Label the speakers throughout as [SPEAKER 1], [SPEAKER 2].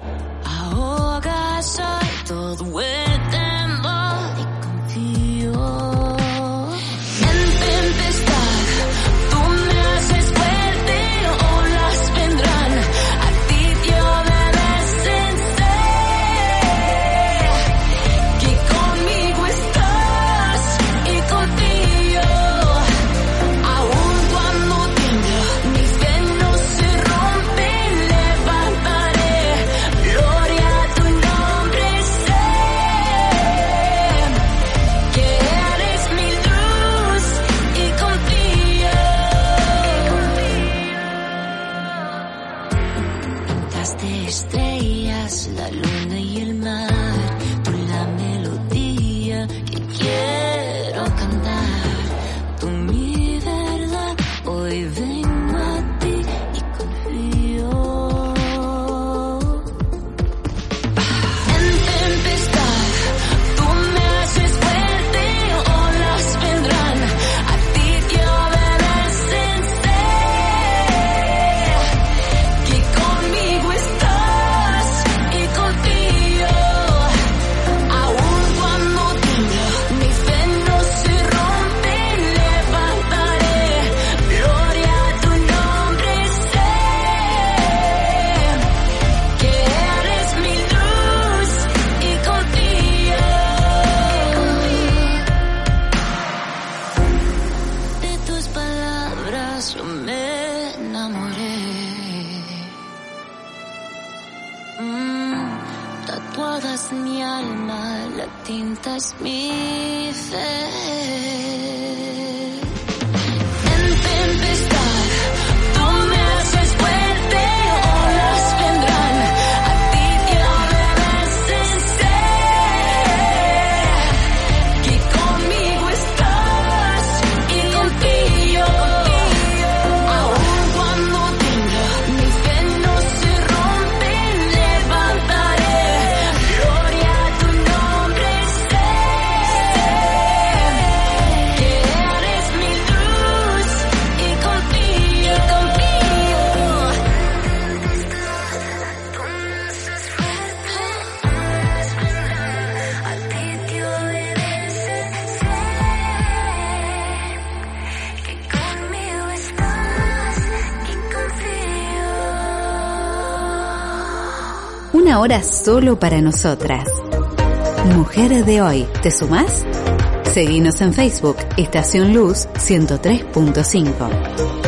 [SPEAKER 1] Ahoga soy todo
[SPEAKER 2] hora solo para nosotras. Mujer de hoy, ¿te sumás? Seguinos en Facebook, Estación Luz 103.5.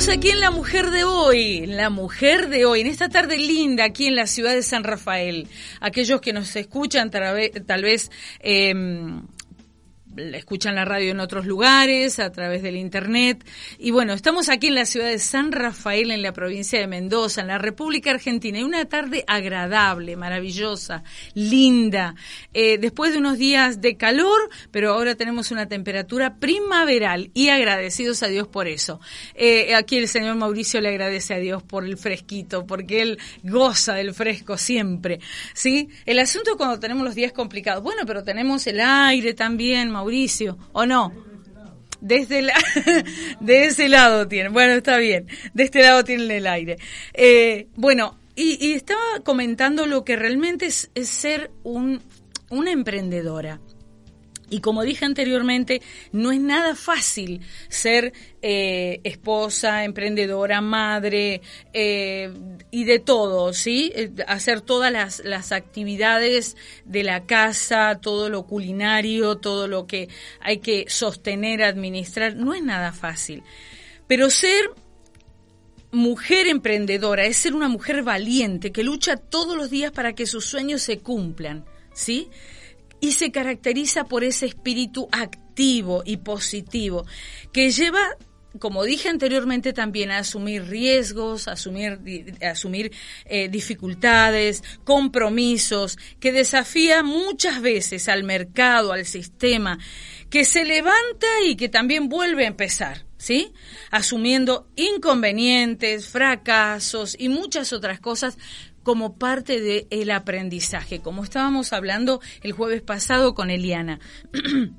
[SPEAKER 3] Seguimos aquí en La Mujer de Hoy, La Mujer de Hoy, en esta tarde linda aquí en la ciudad de San Rafael. Aquellos que nos escuchan tal vez, tal vez eh, escuchan la radio en otros lugares, a través del internet. Y bueno, estamos aquí en la ciudad de San Rafael, en la provincia de Mendoza, en la República Argentina. Y una tarde agradable, maravillosa, linda. Eh, después de unos días de calor, pero ahora tenemos una temperatura primaveral y agradecidos a Dios por eso. Eh, aquí el señor Mauricio le agradece a Dios por el fresquito, porque él goza del fresco siempre. ¿Sí? El asunto cuando tenemos los días complicados. Bueno, pero tenemos el aire también, Mauricio, ¿o no? Desde la, de ese lado tienen. Bueno, está bien. De este lado tienen el aire. Eh, bueno, y, estaba comentando lo que realmente es, es ser un, una emprendedora. Y como dije anteriormente, no es nada fácil ser eh, esposa, emprendedora, madre eh, y de todo, ¿sí? Hacer todas las, las actividades de la casa, todo lo culinario, todo lo que hay que sostener, administrar, no es nada fácil. Pero ser mujer emprendedora es ser una mujer valiente que lucha todos los días para que sus sueños se cumplan, ¿sí? Y se caracteriza por ese espíritu activo y positivo que lleva como dije anteriormente también, a asumir riesgos, a asumir, asumir eh, dificultades, compromisos, que desafía muchas veces al mercado, al sistema, que se levanta y que también vuelve a empezar, ¿sí? Asumiendo inconvenientes, fracasos y muchas otras cosas como parte del aprendizaje, como estábamos hablando el jueves pasado con Eliana.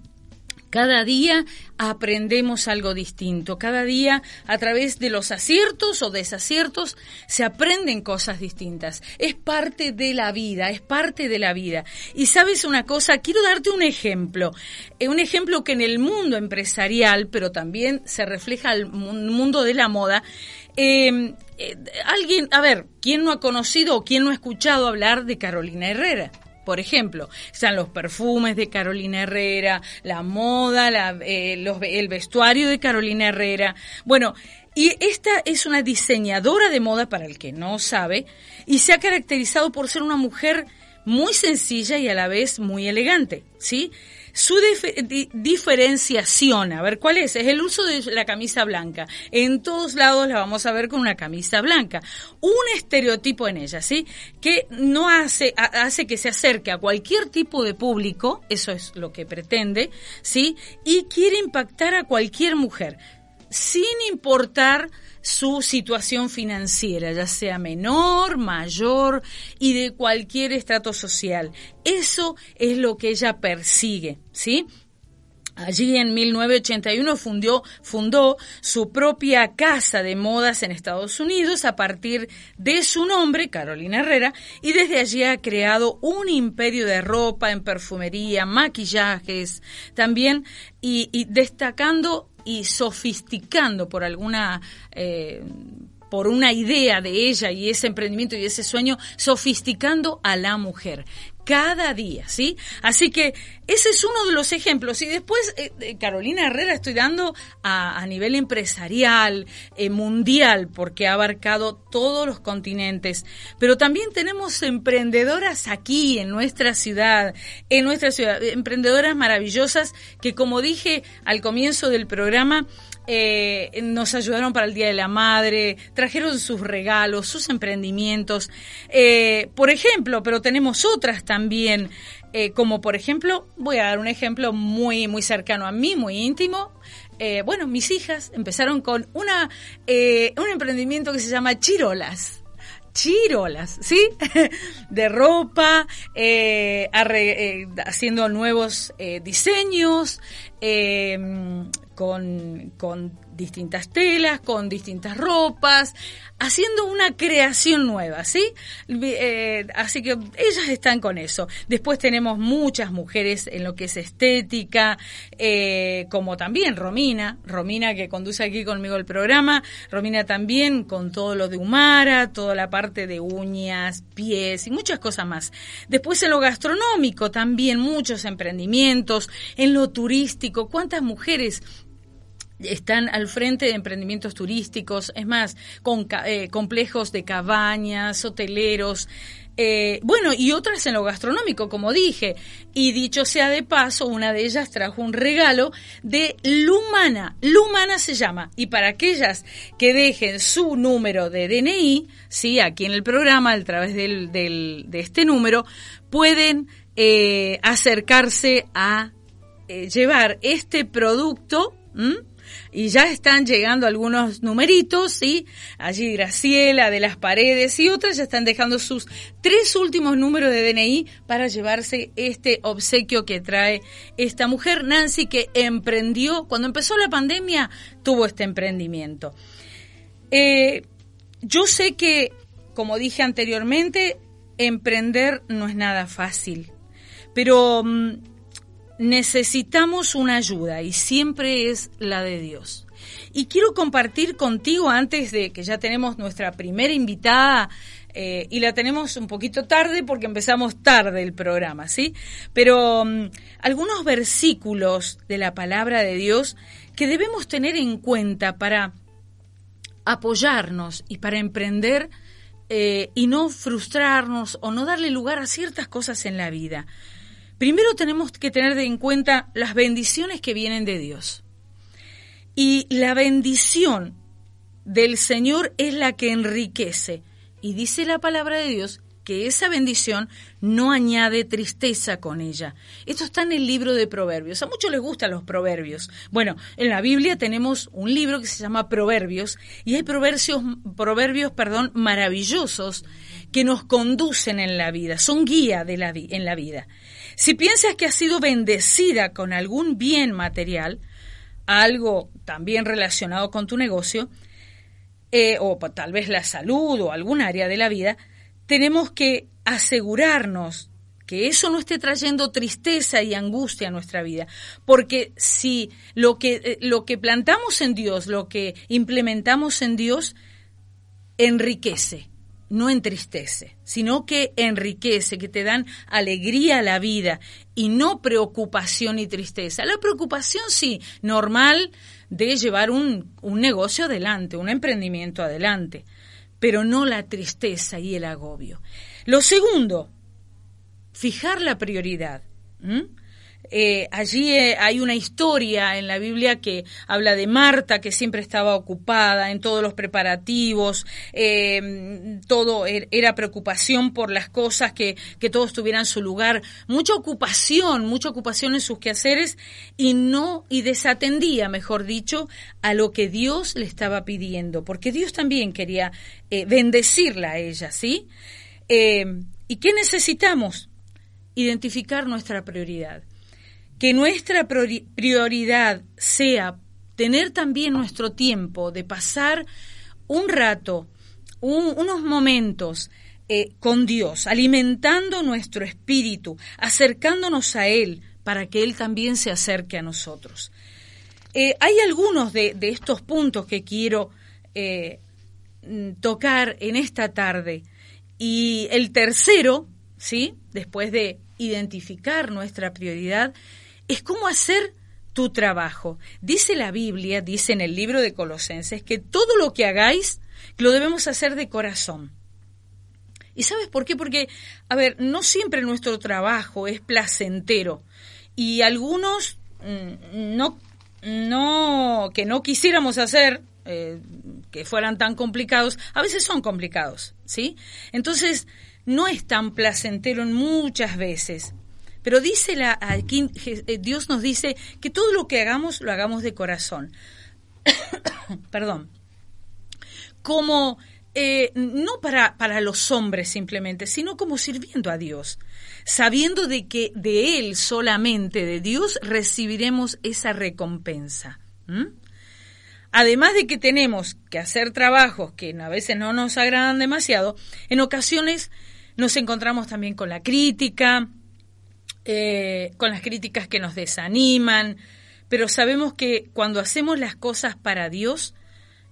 [SPEAKER 3] Cada día aprendemos algo distinto. Cada día, a través de los aciertos o desaciertos, se aprenden cosas distintas. Es parte de la vida, es parte de la vida. Y sabes una cosa, quiero darte un ejemplo. Eh, un ejemplo que en el mundo empresarial, pero también se refleja al mu- mundo de la moda, eh, eh, alguien, a ver, ¿quién no ha conocido o quién no ha escuchado hablar de Carolina Herrera? Por ejemplo, están los perfumes de Carolina Herrera, la moda, eh, el vestuario de Carolina Herrera. Bueno, y esta es una diseñadora de moda, para el que no sabe, y se ha caracterizado por ser una mujer muy sencilla y a la vez muy elegante, ¿sí? Su dif- di- diferenciación, a ver cuál es, es el uso de la camisa blanca. En todos lados la vamos a ver con una camisa blanca. Un estereotipo en ella, ¿sí? Que no hace, hace que se acerque a cualquier tipo de público, eso es lo que pretende, ¿sí? Y quiere impactar a cualquier mujer sin importar su situación financiera, ya sea menor, mayor y de cualquier estrato social. Eso es lo que ella persigue, ¿sí? Allí en 1981 fundó, fundó su propia casa de modas en Estados Unidos a partir de su nombre, Carolina Herrera, y desde allí ha creado un imperio de ropa, en perfumería, maquillajes, también, y, y destacando y sofisticando por alguna... eh, por una idea de ella y ese emprendimiento y ese sueño, sofisticando a la mujer cada día, ¿sí? Así que ese es uno de los ejemplos. Y después, eh, Carolina Herrera estoy dando a, nivel empresarial, eh, mundial, porque ha abarcado todos los continentes. Pero también tenemos emprendedoras aquí, en nuestra ciudad, en nuestra ciudad, emprendedoras maravillosas que, como dije al comienzo del programa, eh, nos ayudaron para el Día de la Madre, trajeron sus regalos, sus emprendimientos. Por ejemplo, pero tenemos otras también, eh, como por ejemplo, voy a dar un ejemplo muy, muy cercano a mí, muy íntimo. Eh, bueno, mis hijas empezaron con una, eh, un emprendimiento que se llama Chirolas chirolas, ¿sí? De ropa, haciendo nuevos diseños, con distintas telas, con distintas ropas, haciendo una creación nueva, ¿sí? Eh, así que ellas están con eso. Después tenemos muchas mujeres en lo que es estética, eh, como también Romina, Romina que conduce aquí conmigo el programa, Romina también con todo lo de Humara, toda la parte de uñas, pies y muchas cosas más. Después en lo gastronómico también muchos emprendimientos, en lo turístico, cuántas mujeres están al frente de emprendimientos turísticos, es más, con eh, complejos de cabañas, hoteleros, eh, bueno, y otras en lo gastronómico, como dije. Y dicho sea de paso, una de ellas trajo un regalo de Lumana. Lumana se llama. Y para aquellas que dejen su número de DNI, sí, aquí en el programa, a través del, del- de este número, pueden eh, acercarse a eh, llevar este producto. Y ya están llegando algunos numeritos, ¿sí? Allí Graciela, de las paredes y otras ya están dejando sus tres últimos números de DNI para llevarse este obsequio que trae esta mujer, Nancy, que emprendió, cuando empezó la pandemia, tuvo este emprendimiento. Eh, yo sé que, como dije anteriormente, emprender no es nada fácil, pero mm, necesitamos una ayuda y siempre es la de Dios. Y quiero compartir contigo antes de que ya tenemos nuestra primera invitada eh, y la tenemos un poquito tarde porque empezamos tarde el programa, ¿sí? Pero mm, algunos versículos de la palabra de Dios que debemos tener en cuenta para apoyarnos y para emprender eh, y no frustrarnos o no darle lugar a ciertas cosas en la vida. Primero tenemos que tener en cuenta las bendiciones que vienen de Dios. Y la bendición del Señor es la que enriquece. Y dice la palabra de Dios que esa bendición no añade tristeza con ella. Esto está en el libro de Proverbios. A muchos les gustan los proverbios. Bueno, en la Biblia tenemos un libro que se llama Proverbios y hay proverbios, proverbios perdón, maravillosos que nos conducen en la vida, son guía en la vida. Si piensas que has sido bendecida con algún bien material, algo también relacionado con tu negocio, eh, o tal vez la salud o algún área de la vida, tenemos que asegurarnos que eso no esté trayendo tristeza y angustia a nuestra vida, porque si lo que eh, lo que plantamos en Dios, lo que implementamos en Dios enriquece, no entristece, sino que enriquece, que te dan alegría a la vida y no preocupación y tristeza. La preocupación sí, normal de llevar un, un negocio adelante, un emprendimiento adelante, pero no la tristeza y el agobio. Lo segundo, fijar la prioridad. Eh, allí eh, hay una historia en la Biblia que habla de Marta, que siempre estaba ocupada en todos los preparativos, eh, todo er- era preocupación por las cosas, que, que todos tuvieran su lugar, mucha ocupación, mucha ocupación en sus quehaceres y no, y desatendía, mejor dicho, a lo que Dios le estaba pidiendo, porque Dios también quería eh, bendecirla a ella, ¿sí? Eh, ¿Y qué necesitamos? Identificar nuestra prioridad. Que nuestra priori- prioridad sea tener también nuestro tiempo de pasar un rato, un- unos momentos eh, con Dios, alimentando nuestro espíritu, acercándonos a Él para que Él también se acerque a nosotros. Eh, hay algunos de, estos puntos que quiero eh, tocar en esta tarde. Y el tercero, ¿sí? Después de identificar nuestra prioridad, es cómo hacer tu trabajo. Dice la Biblia, dice en el libro de Colosenses, que todo lo que hagáis lo debemos hacer de corazón. ¿Y sabes por qué? Porque, a ver, no siempre nuestro trabajo es placentero. Y algunos mm, no, no, que no quisiéramos hacer, eh, que fueran tan complicados, a veces son complicados, ¿sí? Entonces, no es tan placentero en muchas veces. Pero dice la, aquí eh, Dios nos dice que todo lo que hagamos lo hagamos de corazón. Perdón. Como eh, no para, para los hombres simplemente, sino como sirviendo a Dios, sabiendo de que de Él solamente, de Dios, recibiremos esa recompensa. ¿m? Además de que tenemos que hacer trabajos que a veces no nos agradan demasiado, en ocasiones nos encontramos también con la crítica, eh, con las críticas que nos desaniman, pero sabemos que cuando hacemos las cosas para Dios,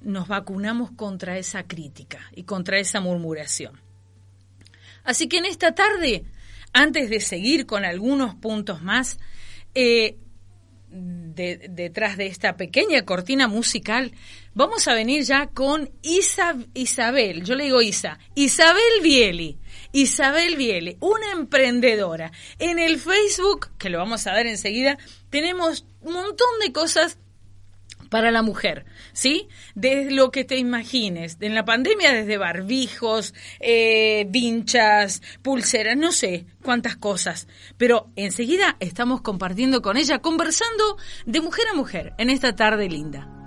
[SPEAKER 3] nos vacunamos contra esa crítica y contra esa murmuración. Así que en esta tarde, antes de seguir con algunos puntos más, eh, de- detrás de esta pequeña cortina musical, vamos a venir ya con Isa, Isabel, yo le digo Isa, Isabel Bieli. Isabel Bieli, una emprendedora. En el Facebook, que lo vamos a ver enseguida, tenemos un montón de cosas para la mujer, ¿sí? Desde lo que te imagines. En la pandemia, desde barbijos, eh, vinchas, pulseras, no sé cuántas cosas. Pero enseguida estamos compartiendo con ella, conversando de mujer a mujer en esta tarde linda.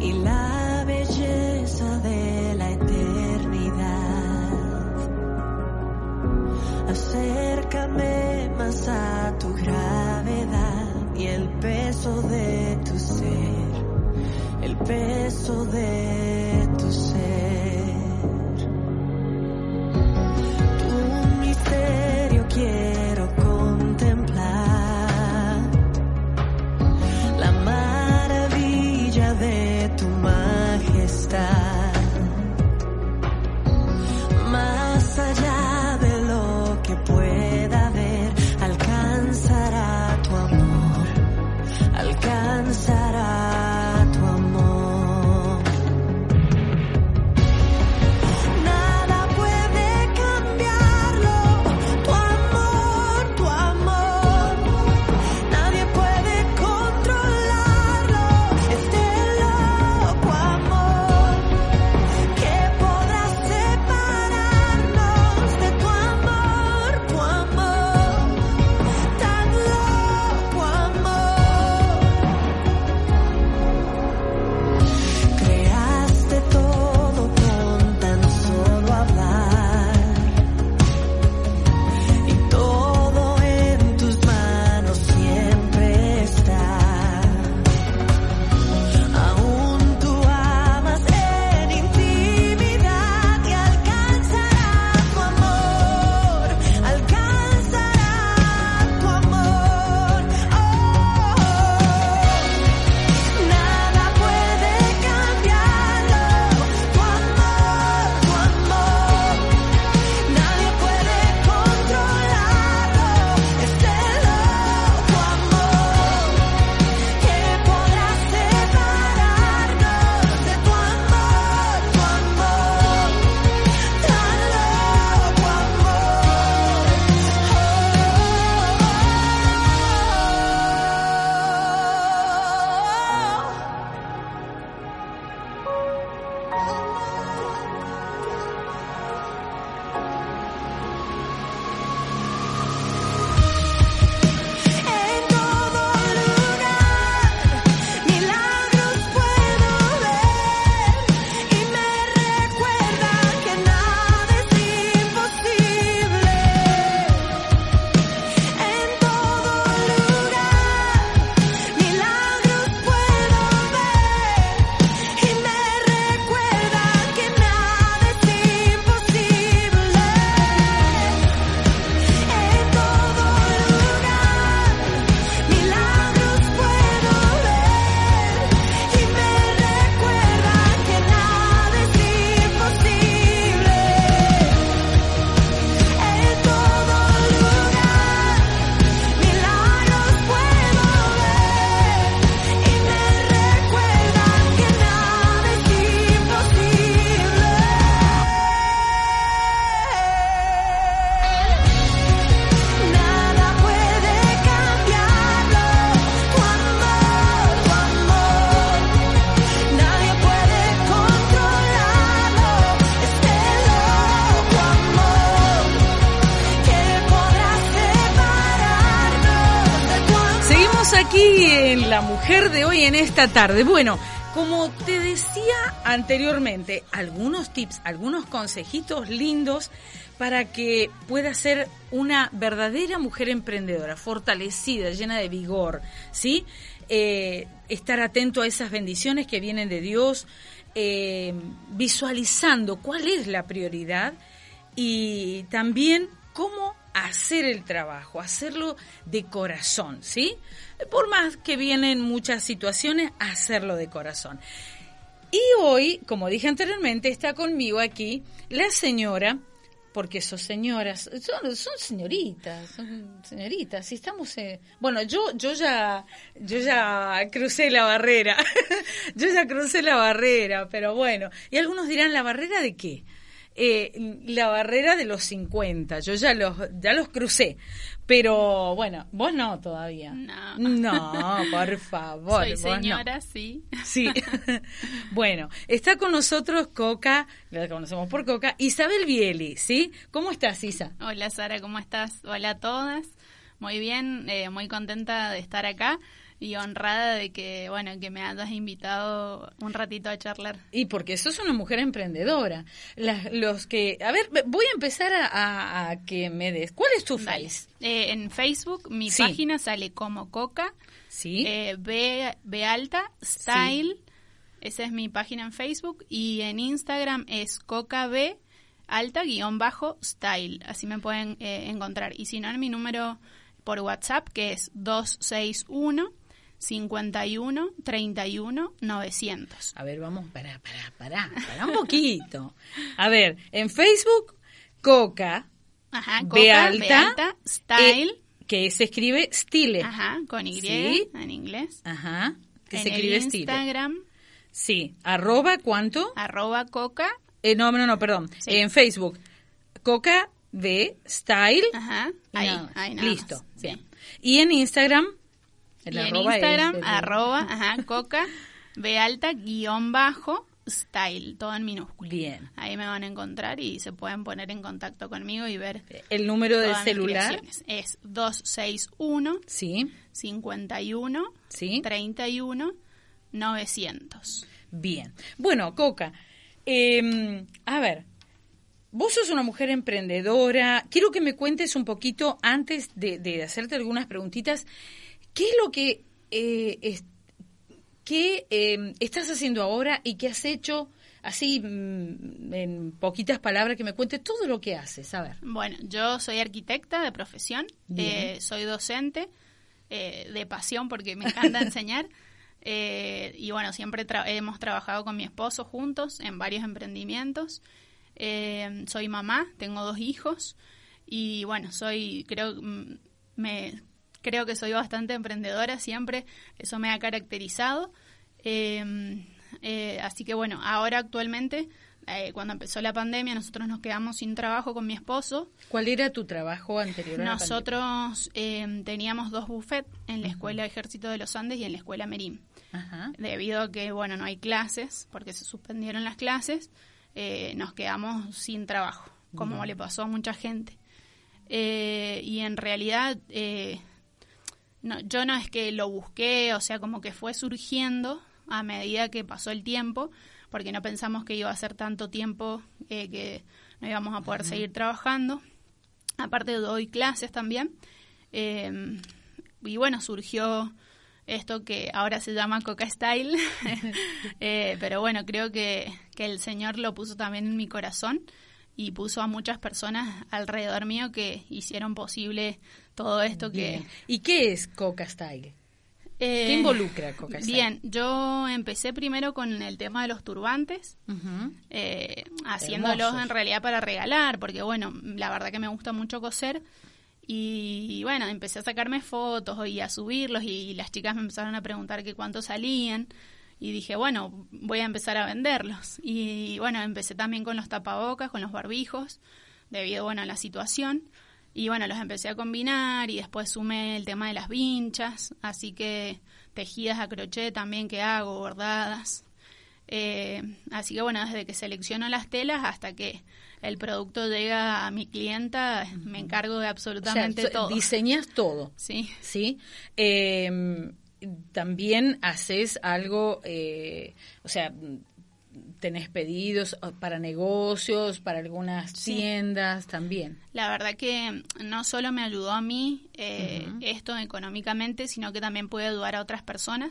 [SPEAKER 4] Y la belleza de la eternidad. Acércame más a tu gravedad y el peso de tu ser, el peso de tu ser.
[SPEAKER 3] En esta tarde. Bueno, como te decía anteriormente, algunos tips, algunos consejitos lindos para que puedas ser una verdadera mujer emprendedora, fortalecida, llena de vigor, ¿sí? Eh, estar atento a esas bendiciones que vienen de Dios, eh, visualizando cuál es la prioridad y también cómo hacer el trabajo, hacerlo de corazón, ¿sí? Por más que vienen muchas situaciones, hacerlo de corazón. Y hoy, como dije anteriormente, está conmigo aquí la señora, porque son señoras, son, señoritas, son señoritas, si estamos eh, bueno, yo yo ya yo ya crucé la barrera. yo ya crucé la barrera, pero bueno, y algunos dirán la barrera de qué? Eh, la barrera de los 50. Yo ya los, ya los crucé. Pero bueno, vos no todavía.
[SPEAKER 5] No.
[SPEAKER 3] No, por favor.
[SPEAKER 5] Soy
[SPEAKER 3] no.
[SPEAKER 5] señora, sí.
[SPEAKER 3] Sí. bueno, está con nosotros Coca, la conocemos por Coca, Isabel Bieli, ¿sí? ¿Cómo estás, Isa?
[SPEAKER 5] Hola Sara, ¿cómo estás? Hola a todas. Muy bien, eh, muy contenta de estar acá y honrada de que, bueno, que me hayas invitado un ratito a charlar.
[SPEAKER 3] Y porque sos una mujer emprendedora. Las- los que, a ver, voy a empezar a, a- a que me des. ¿Cuál es tu
[SPEAKER 5] Dale.
[SPEAKER 3] face?
[SPEAKER 5] Eh, en Facebook mi
[SPEAKER 3] Sí.
[SPEAKER 5] página sale como Coca,
[SPEAKER 3] Sí.
[SPEAKER 5] eh, B, B alta, Style. Esa es mi página en Facebook. Y en Instagram es Coca B alta guion bajo Style. Así me pueden eh, encontrar. Y si no, en mi número por WhatsApp que es 261 51 31 900.
[SPEAKER 3] A ver, vamos, pará, pará, pará, pará un poquito. A ver, en Facebook, Coca,
[SPEAKER 5] Ajá, Coca
[SPEAKER 3] B alta,
[SPEAKER 5] Style.
[SPEAKER 3] eh, que se escribe Style.
[SPEAKER 5] Ajá, con Y
[SPEAKER 3] Sí.
[SPEAKER 5] en inglés.
[SPEAKER 3] Ajá, que se
[SPEAKER 5] en
[SPEAKER 3] escribe
[SPEAKER 5] el
[SPEAKER 3] Style.
[SPEAKER 5] Instagram,
[SPEAKER 3] Sí, arroba, ¿cuánto?
[SPEAKER 5] arroba Coca.
[SPEAKER 3] Eh, no, no, no, perdón.
[SPEAKER 5] Sí.
[SPEAKER 3] En Facebook, Coca B Style.
[SPEAKER 5] Ajá, ahí,
[SPEAKER 3] más.
[SPEAKER 5] ahí
[SPEAKER 3] Listo,
[SPEAKER 5] sí.
[SPEAKER 3] bien. Y en Instagram, el
[SPEAKER 5] y en
[SPEAKER 3] arroba es
[SPEAKER 5] Instagram,
[SPEAKER 3] el-
[SPEAKER 5] arroba, ajá, coca, B alta, guion bajo, style, todo en minúscula.
[SPEAKER 3] Bien.
[SPEAKER 5] Ahí me van a encontrar y se pueden poner en contacto conmigo y ver
[SPEAKER 3] El número
[SPEAKER 5] mis
[SPEAKER 3] celular.
[SPEAKER 5] Es 261
[SPEAKER 3] Sí,
[SPEAKER 5] 51
[SPEAKER 3] sí.
[SPEAKER 5] 31 900.
[SPEAKER 3] Bien. Bueno, Coca, eh, a ver, vos sos una mujer emprendedora. Quiero que me cuentes un poquito, antes de, de hacerte algunas preguntitas, ¿qué es lo que eh, es- qué, eh, estás haciendo ahora y qué has hecho? Así, mm, en poquitas palabras, que me cuentes todo lo que haces. A ver.
[SPEAKER 5] Bueno, yo soy arquitecta de profesión, eh, soy docente eh, de pasión porque me encanta enseñar. eh, y bueno, siempre tra- hemos trabajado con mi esposo juntos en varios emprendimientos. Eh, soy mamá, tengo dos hijos y bueno, soy, creo, mm, me, creo que soy bastante emprendedora siempre, eso me ha caracterizado. Eh, eh, así que bueno, ahora actualmente, eh, cuando empezó la pandemia, nosotros nos quedamos sin trabajo con mi esposo.
[SPEAKER 3] ¿Cuál era tu trabajo anterior a la?
[SPEAKER 5] Nosotros eh, teníamos dos buffets en la Escuela Ejército de los Andes y en la Escuela Merim.
[SPEAKER 3] Ajá.
[SPEAKER 5] Debido a que, bueno, no hay clases, porque se suspendieron las clases, eh, nos quedamos sin trabajo, como le pasó a mucha gente. Eh, y en realidad, eh, no, yo no es que lo busqué, o sea, como que fue surgiendo a medida que pasó el tiempo, porque no pensamos que iba a ser tanto tiempo eh, que no íbamos a poder seguir trabajando. Aparte doy clases también. Eh, y bueno, surgió esto que ahora se llama Coca Style. Eh, pero bueno, creo que, que el Señor lo puso también en mi corazón y puso a muchas personas alrededor mío que hicieron posible todo esto
[SPEAKER 3] Bien.
[SPEAKER 5] que...
[SPEAKER 3] ¿Y qué es Coca Style?
[SPEAKER 5] Eh,
[SPEAKER 3] ¿Qué involucra Coca Style?
[SPEAKER 5] Bien, yo empecé primero con el tema de los turbantes, eh, haciéndolos
[SPEAKER 3] Hermosos.
[SPEAKER 5] en realidad para regalar, porque bueno, la verdad que me gusta mucho coser. Y bueno, empecé a sacarme fotos y a subirlos y las chicas me empezaron a preguntar que cuánto salían. Y dije, bueno, voy a empezar a venderlos. Y bueno, empecé también con los tapabocas, con los barbijos, debido bueno, a la situación. Y bueno, los empecé a combinar y después sumé el tema de las vinchas, así que tejidas a crochet también que hago, bordadas. Eh, así que bueno, desde que selecciono las telas hasta que el producto llega a mi clienta, me encargo de
[SPEAKER 3] O sea,
[SPEAKER 5] absolutamente
[SPEAKER 3] so-
[SPEAKER 5] todo.
[SPEAKER 3] diseñas todo,
[SPEAKER 5] Sí.
[SPEAKER 3] ¿sí? Eh, también haces algo, eh, o sea, tenés pedidos para negocios, para algunas
[SPEAKER 5] Sí.
[SPEAKER 3] tiendas también.
[SPEAKER 5] La verdad que no solo me ayudó a mí eh, esto económicamente, sino que también puede ayudar a otras personas,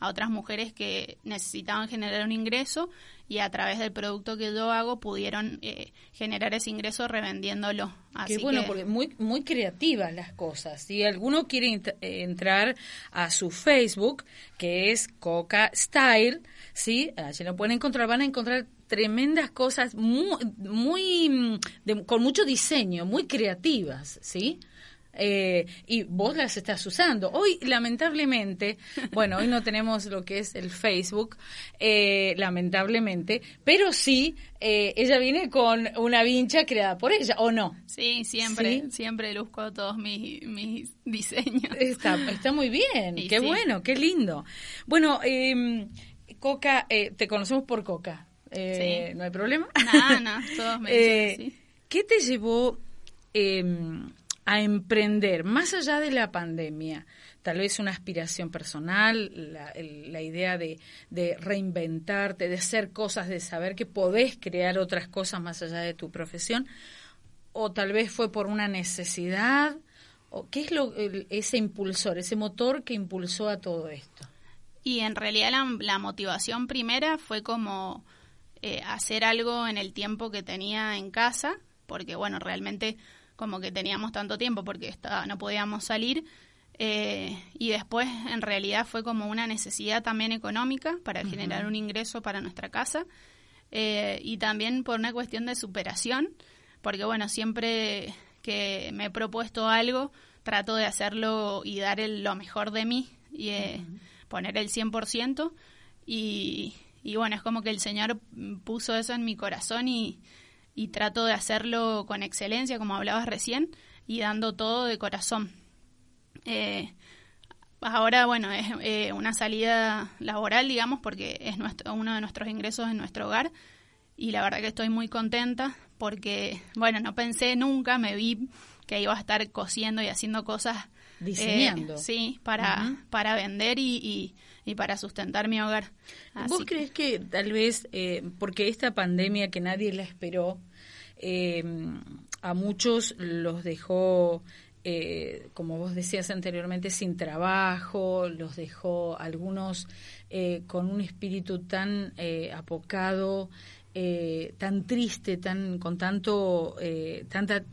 [SPEAKER 5] a otras mujeres que necesitaban generar un ingreso y a través del producto que yo hago pudieron eh, generar ese ingreso revendiéndolo. Así
[SPEAKER 3] Qué bueno,
[SPEAKER 5] que-
[SPEAKER 3] porque muy muy creativas las cosas. Si alguno quiere ent- eh, entrar a su Facebook, que es Coca Style, ¿sí? Allí lo pueden encontrar, van a encontrar tremendas cosas muy, muy mm, de- con mucho diseño, muy creativas, ¿sí? Eh, y vos las estás usando. Hoy, lamentablemente, bueno, hoy no tenemos lo que es el Facebook, eh, lamentablemente, pero sí, eh, ella viene con una vincha creada por ella, ¿o no?
[SPEAKER 5] Sí, siempre,
[SPEAKER 3] Sí.
[SPEAKER 5] siempre luzco todos mis, mis diseños.
[SPEAKER 3] Está, está muy bien,
[SPEAKER 5] Y
[SPEAKER 3] qué
[SPEAKER 5] sí.
[SPEAKER 3] bueno, qué lindo. Bueno, eh, Coca, eh, te conocemos por Coca,
[SPEAKER 5] Sí.
[SPEAKER 3] ¿no hay problema?
[SPEAKER 5] No, no, todos me dicen así.
[SPEAKER 3] ¿Qué te llevó eh, a emprender, más allá de la pandemia? Tal vez una aspiración personal, la, la idea de, reinventarte, de hacer cosas, de saber que podés crear otras cosas más allá de tu profesión, o tal vez fue por una necesidad, o qué es lo, ese impulsor, ese motor que impulsó a todo esto.
[SPEAKER 5] Y en realidad la, la motivación primera fue como eh, hacer algo en el tiempo que tenía en casa, porque bueno, realmente como que teníamos tanto tiempo porque estaba, no podíamos salir. eh, y después en realidad fue como una necesidad también económica para generar un ingreso para nuestra casa eh, y también por una cuestión de superación, porque bueno, siempre que me he propuesto algo, trato de hacerlo y dar el- lo mejor de mí y eh, poner el 100% y, y bueno, es como que el Señor puso eso en mi corazón y, y trato de hacerlo con excelencia, como hablabas recién, y dando todo de corazón. Eh, ahora, bueno, es eh, una salida laboral, digamos, porque es nuestro, uno de nuestros ingresos en nuestro hogar. Y la verdad que estoy muy contenta porque, bueno, no pensé nunca, me vi que iba a estar cosiendo y haciendo cosas. eh,
[SPEAKER 3] Diseñando.
[SPEAKER 5] sí, para, para vender y, y, y para sustentar mi hogar.
[SPEAKER 3] ¿Vos
[SPEAKER 5] Así
[SPEAKER 3] crees que tal vez, eh, porque esta pandemia que nadie la esperó, eh, a muchos los dejó, eh, como vos decías anteriormente, sin trabajo, los dejó algunos eh, con un espíritu tan apocado, tan triste, tan con tanto, tanta,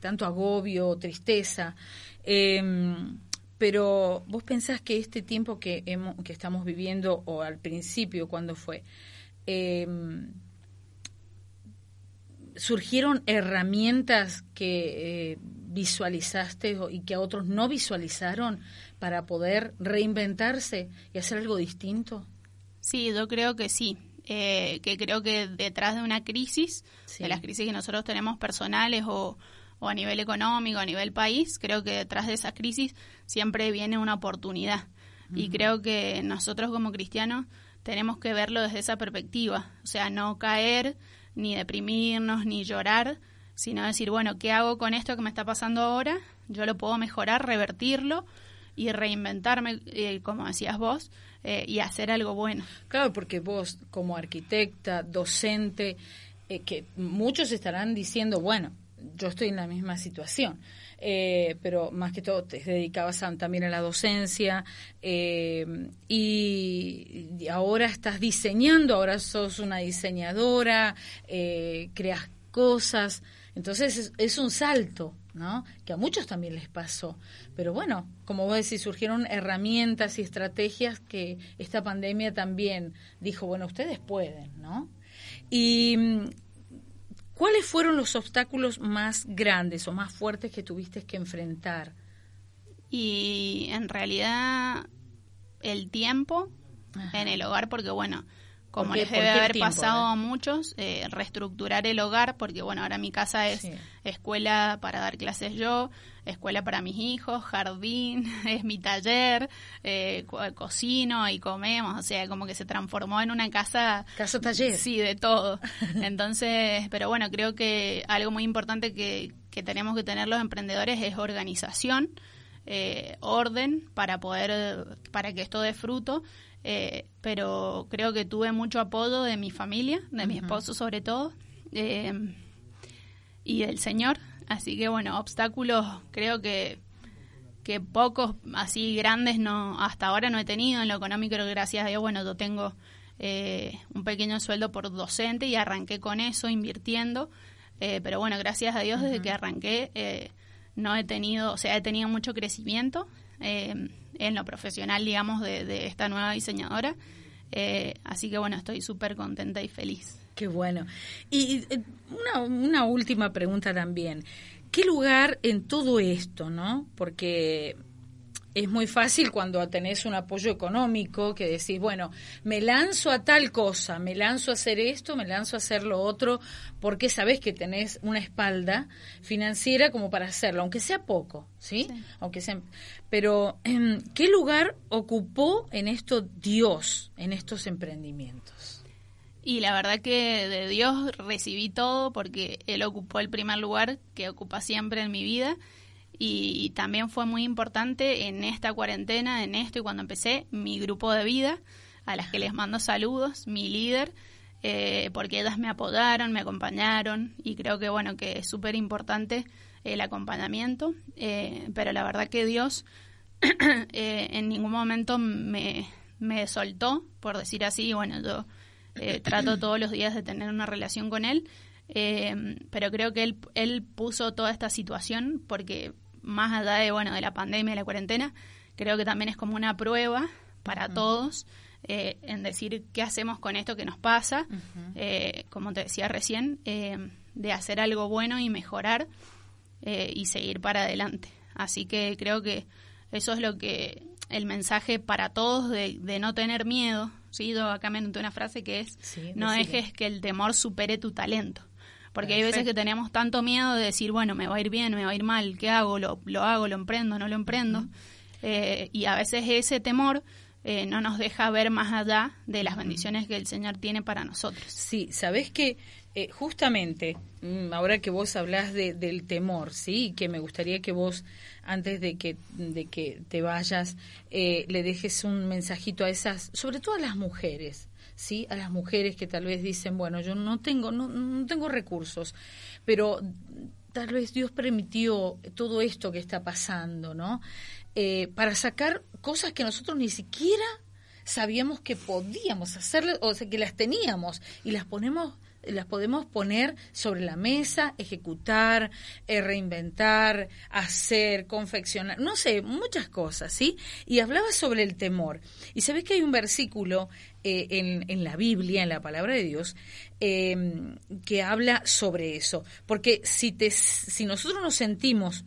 [SPEAKER 3] tanto agobio, tristeza. Em, pero vos pensás que este tiempo que, hemos, que estamos viviendo, o al principio, cuando fue, em, surgieron herramientas que eh, visualizaste y que a otros no visualizaron para poder reinventarse y hacer algo distinto?
[SPEAKER 5] Sí, yo creo que sí. Eh, que creo que detrás de una crisis,
[SPEAKER 3] Sí.
[SPEAKER 5] de las crisis que nosotros tenemos personales o, o a nivel económico, a nivel país, creo que detrás de esa crisis siempre viene una oportunidad. Y creo que nosotros como cristianos tenemos que verlo desde esa perspectiva. O sea, no caer, ni deprimirnos, ni llorar, sino decir, bueno, ¿qué hago con esto que me está pasando ahora? Yo lo puedo mejorar, revertirlo y reinventarme, eh, como decías vos, eh, y hacer algo bueno.
[SPEAKER 3] Claro, porque vos como arquitecta, docente, eh, que muchos estarán diciendo, bueno, yo estoy en la misma situación, eh, pero más que todo te dedicabas también a la docencia eh, y, ahora estás diseñando, ahora sos una diseñadora, eh, creas cosas, entonces es, es un salto, ¿no? Que a muchos también les pasó. Pero bueno, como vos decís, surgieron herramientas y estrategias que esta pandemia también dijo, bueno, ustedes pueden, ¿no? Y ¿cuáles fueron los obstáculos más grandes o más fuertes que tuviste que enfrentar?
[SPEAKER 5] Y en realidad el tiempo
[SPEAKER 3] Ajá.
[SPEAKER 5] en el hogar, porque bueno, como
[SPEAKER 3] ¿Por qué-
[SPEAKER 5] les debe haber
[SPEAKER 3] tiempo?
[SPEAKER 5] pasado
[SPEAKER 3] A
[SPEAKER 5] a muchos, eh, reestructurar el hogar, porque bueno, ahora mi casa es
[SPEAKER 3] Sí.
[SPEAKER 5] escuela para dar clases yo, escuela para mis hijos, jardín, es mi taller, eh, co- cocino y comemos, o sea, como que se transformó en una casa
[SPEAKER 3] Casa taller.
[SPEAKER 5] Sí, de todo. Entonces, pero bueno, creo que algo muy importante que, que tenemos que tener los emprendedores es organización. eh, orden para poder, para que esto dé fruto. Eh, pero creo que tuve mucho apoyo de mi familia, de mi esposo sobre todo, eh, y del Señor. Así que bueno, obstáculos creo que que pocos así grandes no hasta ahora no he tenido. En lo económico gracias a Dios bueno yo tengo eh, un pequeño sueldo por docente y arranqué con eso invirtiendo. Eh, pero bueno gracias a Dios desde que arranqué eh, no he tenido o sea he tenido mucho crecimiento eh, en lo profesional digamos de, de esta nueva diseñadora Eh, así que bueno estoy súper contenta y feliz
[SPEAKER 3] Qué bueno. Y eh, una, una última pregunta también. ¿Qué lugar en todo esto, no? Porque es muy fácil cuando tenés un apoyo económico que decís, bueno, me lanzo a tal cosa, me lanzo a hacer esto, me lanzo a hacer lo otro, porque sabés que tenés una espalda financiera como para hacerlo, aunque sea poco, ¿sí? Aunque sea, pero em, ¿qué lugar ocupó en esto Dios, en estos emprendimientos?
[SPEAKER 5] Y la verdad que de Dios recibí todo porque Él ocupó el primer lugar que ocupa siempre en mi vida. Y también fue muy importante en esta cuarentena, en esto y cuando empecé, mi grupo de vida, a las que les mando saludos, mi líder, eh, porque ellas me apodaron, me acompañaron y creo que bueno, que es súper importante el acompañamiento. Eh, pero la verdad que Dios eh, en ningún momento me, me soltó, por decir así, bueno, yo eh, trato todos los días de tener una relación con él, eh, pero creo que él, él puso toda esta situación porque más allá de, bueno, de la pandemia y la cuarentena, creo que también es como una prueba para todos eh, en decir qué hacemos con esto que nos pasa, eh, como te decía recién, eh, de hacer algo bueno y mejorar eh, y seguir para adelante. Así que creo que eso es lo que el mensaje para todos de, de no tener miedo. ¿sí? Yo acá me anoté una frase que es,
[SPEAKER 3] Sí,
[SPEAKER 5] no dejes que el temor supere tu talento. Porque hay veces que tenemos tanto miedo de decir, bueno, me va a ir bien, me va a ir mal, ¿qué hago? ¿Lo, lo hago, lo emprendo, no lo emprendo? Eh, y a veces ese temor eh, no nos deja ver más allá de las bendiciones que el Señor tiene para nosotros.
[SPEAKER 3] Sí, sabés que eh, justamente mm, ahora que vos hablás de, del temor, sí, que me gustaría que vos antes de que de que te vayas eh, le dejes un mensajito a esas, sobre todo a las mujeres, sí, a las mujeres que tal vez dicen, bueno, yo no tengo no, no tengo recursos, pero tal vez Dios permitió todo esto que está pasando, ¿no? Eh, para sacar cosas que nosotros ni siquiera sabíamos que podíamos hacerle, o sea, que las teníamos y las ponemos las podemos poner sobre la mesa, ejecutar, eh, reinventar, hacer, confeccionar, no sé, muchas cosas, ¿sí? Y hablaba sobre el temor. Y sabes que hay un versículo eh, en, en la Biblia, en la palabra de Dios, eh, que habla sobre eso. Porque si, te, si nosotros nos sentimos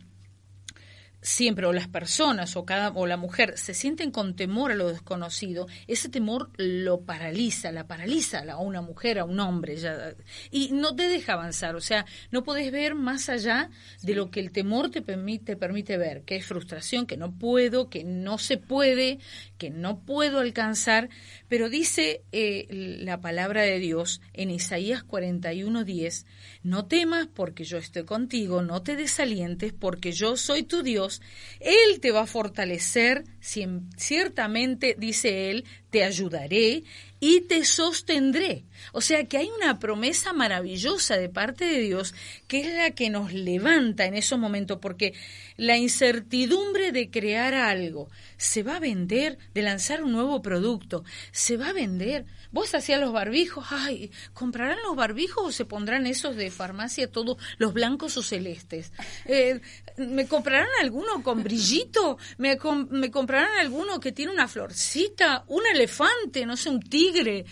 [SPEAKER 3] siempre o las personas o cada o la mujer se sienten con temor a lo desconocido ese temor lo paraliza la paraliza a una mujer a un hombre ya y no te deja avanzar o sea no podés ver más allá de lo que el temor te permite te permite ver que es frustración que no puedo que no se puede que no puedo alcanzar pero dice eh, la palabra de Dios en Isaías 41:10 no temas porque yo estoy contigo no te desalientes porque yo soy tu Dios. Él te va a fortalecer, ciertamente, dice Él, te ayudaré y te sostendré. O sea que hay una promesa maravillosa de parte de Dios que es la que nos levanta en esos momentos, porque la incertidumbre de crear algo, se va a vender, de lanzar un nuevo producto, se va a vender. Vos hacías los barbijos, ay, ¿comprarán los barbijos o se pondrán esos de farmacia todos, los blancos o celestes? Eh, ¿Me comprarán alguno con brillito? ¿Me, com- ¿Me comprarán alguno que tiene una florcita? ¿Un elefante? No sé, un tigre.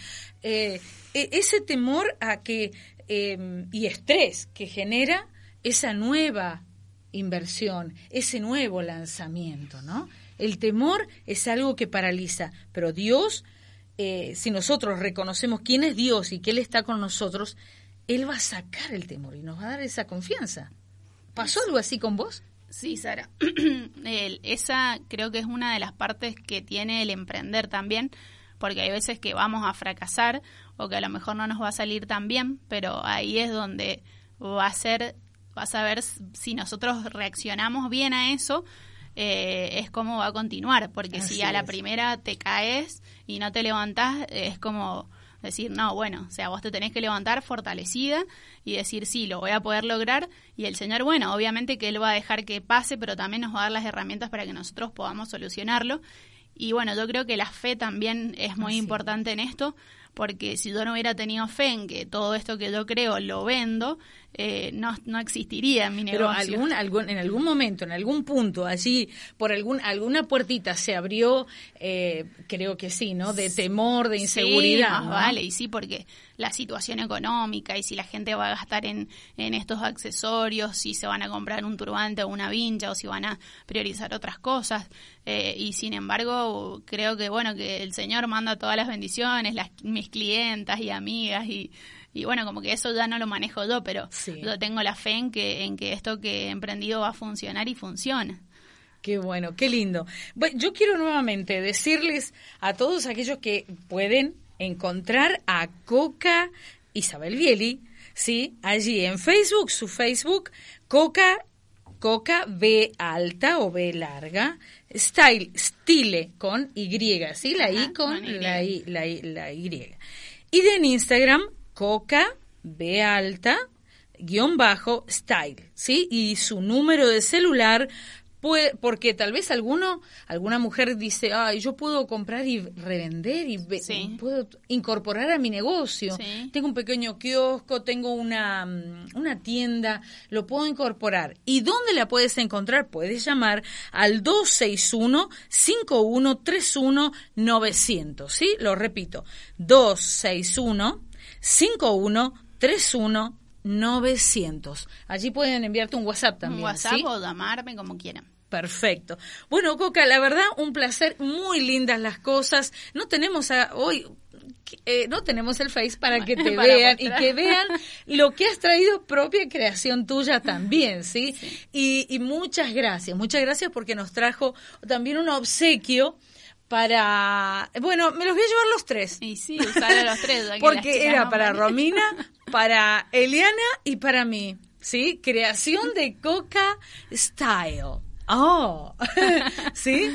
[SPEAKER 3] Eh, e- ese temor a que, eh, y estrés que genera esa nueva inversión, ese nuevo lanzamiento, ¿no? El temor es algo que paraliza, pero Dios, eh, si nosotros reconocemos quién es Dios y que Él está con nosotros, Él va a sacar el temor y nos va a dar esa confianza. ¿Pasó algo así con vos?
[SPEAKER 5] Sí, Sara. El- esa creo que es una de las partes que tiene el emprender también, porque hay veces que vamos a fracasar o que a lo mejor no nos va a salir tan bien, pero ahí es donde va a ser, vas a ver si nosotros reaccionamos bien a eso eh, es cómo va a continuar, porque
[SPEAKER 3] Así
[SPEAKER 5] si a la
[SPEAKER 3] es.
[SPEAKER 5] primera te caes y no te levantás, es como decir, no, bueno, o sea, vos te tenés que levantar fortalecida y decir, sí, lo voy a poder lograr. Y el Señor, bueno, obviamente que Él va a dejar que pase, pero también nos va a dar las herramientas para que nosotros podamos solucionarlo. Y bueno, yo creo que la fe también es muy
[SPEAKER 3] Así
[SPEAKER 5] importante en esto, porque si yo no hubiera tenido fe en que todo esto que yo creo lo vendo, eh, no, no existiría en mi
[SPEAKER 3] Pero
[SPEAKER 5] negocio.
[SPEAKER 3] algún, algún, en algún momento, en algún punto, allí, por algún, alguna puertita se abrió, eh, creo que sí, ¿no? De temor, de inseguridad.
[SPEAKER 5] Sí, más
[SPEAKER 3] ¿no?
[SPEAKER 5] vale, y sí, porque la situación económica y si la gente va a gastar en, en estos accesorios, si se van a comprar un turbante o una vincha o si van a priorizar otras cosas. eh, y sin embargo, creo que, bueno, que el Señor manda todas las bendiciones, las, mis clientas y amigas y... Y bueno, como que eso ya no lo manejo yo, pero
[SPEAKER 3] Sí.
[SPEAKER 5] yo tengo la fe en que, en que esto que he emprendido va a funcionar y funciona.
[SPEAKER 3] Qué bueno, qué lindo. Bueno, yo quiero nuevamente decirles a todos aquellos que pueden encontrar a Coca Isabel Bieli, ¿sí? Allí en Facebook, su Facebook, Coca, Coca B alta o B larga, Style, Stile con Y, ¿sí? La I con la I, la I, la Y. Y en Instagram, Coca B alta guion bajo style, ¿sí? Y su número de celular, puede, porque tal vez alguno, alguna mujer dice, ay, yo puedo comprar y revender y puedo incorporar a mi negocio.
[SPEAKER 5] Sí.
[SPEAKER 3] Tengo un pequeño kiosco, tengo una, mm, una tienda, lo puedo incorporar. ¿Y dónde la puedes encontrar? Puedes llamar al 261-5131-900, ¿sí? Lo repito, 261-5131 900. Allí pueden enviarte un WhatsApp también.
[SPEAKER 5] Un WhatsApp
[SPEAKER 3] ¿sí?
[SPEAKER 5] o llamarme como quieran.
[SPEAKER 3] Perfecto. Bueno, Coca, la verdad, un placer, muy lindas las cosas. No tenemos a, hoy, eh, no tenemos el Face para que te
[SPEAKER 5] Para
[SPEAKER 3] vean y que vean lo que has traído propia creación tuya también, ¿sí? Y, y muchas gracias, muchas gracias porque nos trajo también un obsequio para, bueno, me los voy a llevar los tres.
[SPEAKER 5] Y sí, usar a los tres.
[SPEAKER 3] Porque era
[SPEAKER 5] no
[SPEAKER 3] para
[SPEAKER 5] van.
[SPEAKER 3] Romina, para Eliana y para mí. ¿Sí? Creación de Coca Style. Oh, ¿sí?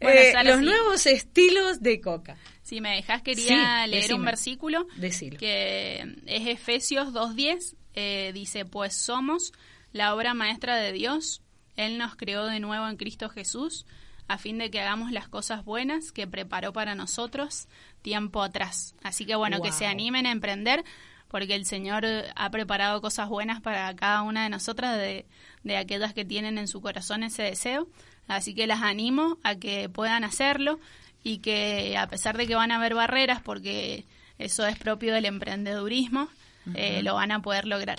[SPEAKER 5] Bueno,
[SPEAKER 3] Eh, los
[SPEAKER 5] sí.
[SPEAKER 3] nuevos estilos de Coca.
[SPEAKER 5] Si me dejas, quería
[SPEAKER 3] Sí,
[SPEAKER 5] leer
[SPEAKER 3] decime.
[SPEAKER 5] un versículo
[SPEAKER 3] Decilo.
[SPEAKER 5] que es Efesios 2.10. eh, dice, pues somos la obra maestra de Dios. Él nos creó de nuevo en Cristo Jesús a fin de que hagamos las cosas buenas que preparó para nosotros tiempo atrás. Así que bueno, que se animen a emprender porque el Señor ha preparado cosas buenas para cada una de nosotras, de, de aquellas que tienen en su corazón ese deseo. Así que las animo a que puedan hacerlo y que a pesar de que van a haber barreras, porque eso es propio del emprendedurismo, eh, lo van a poder lograr.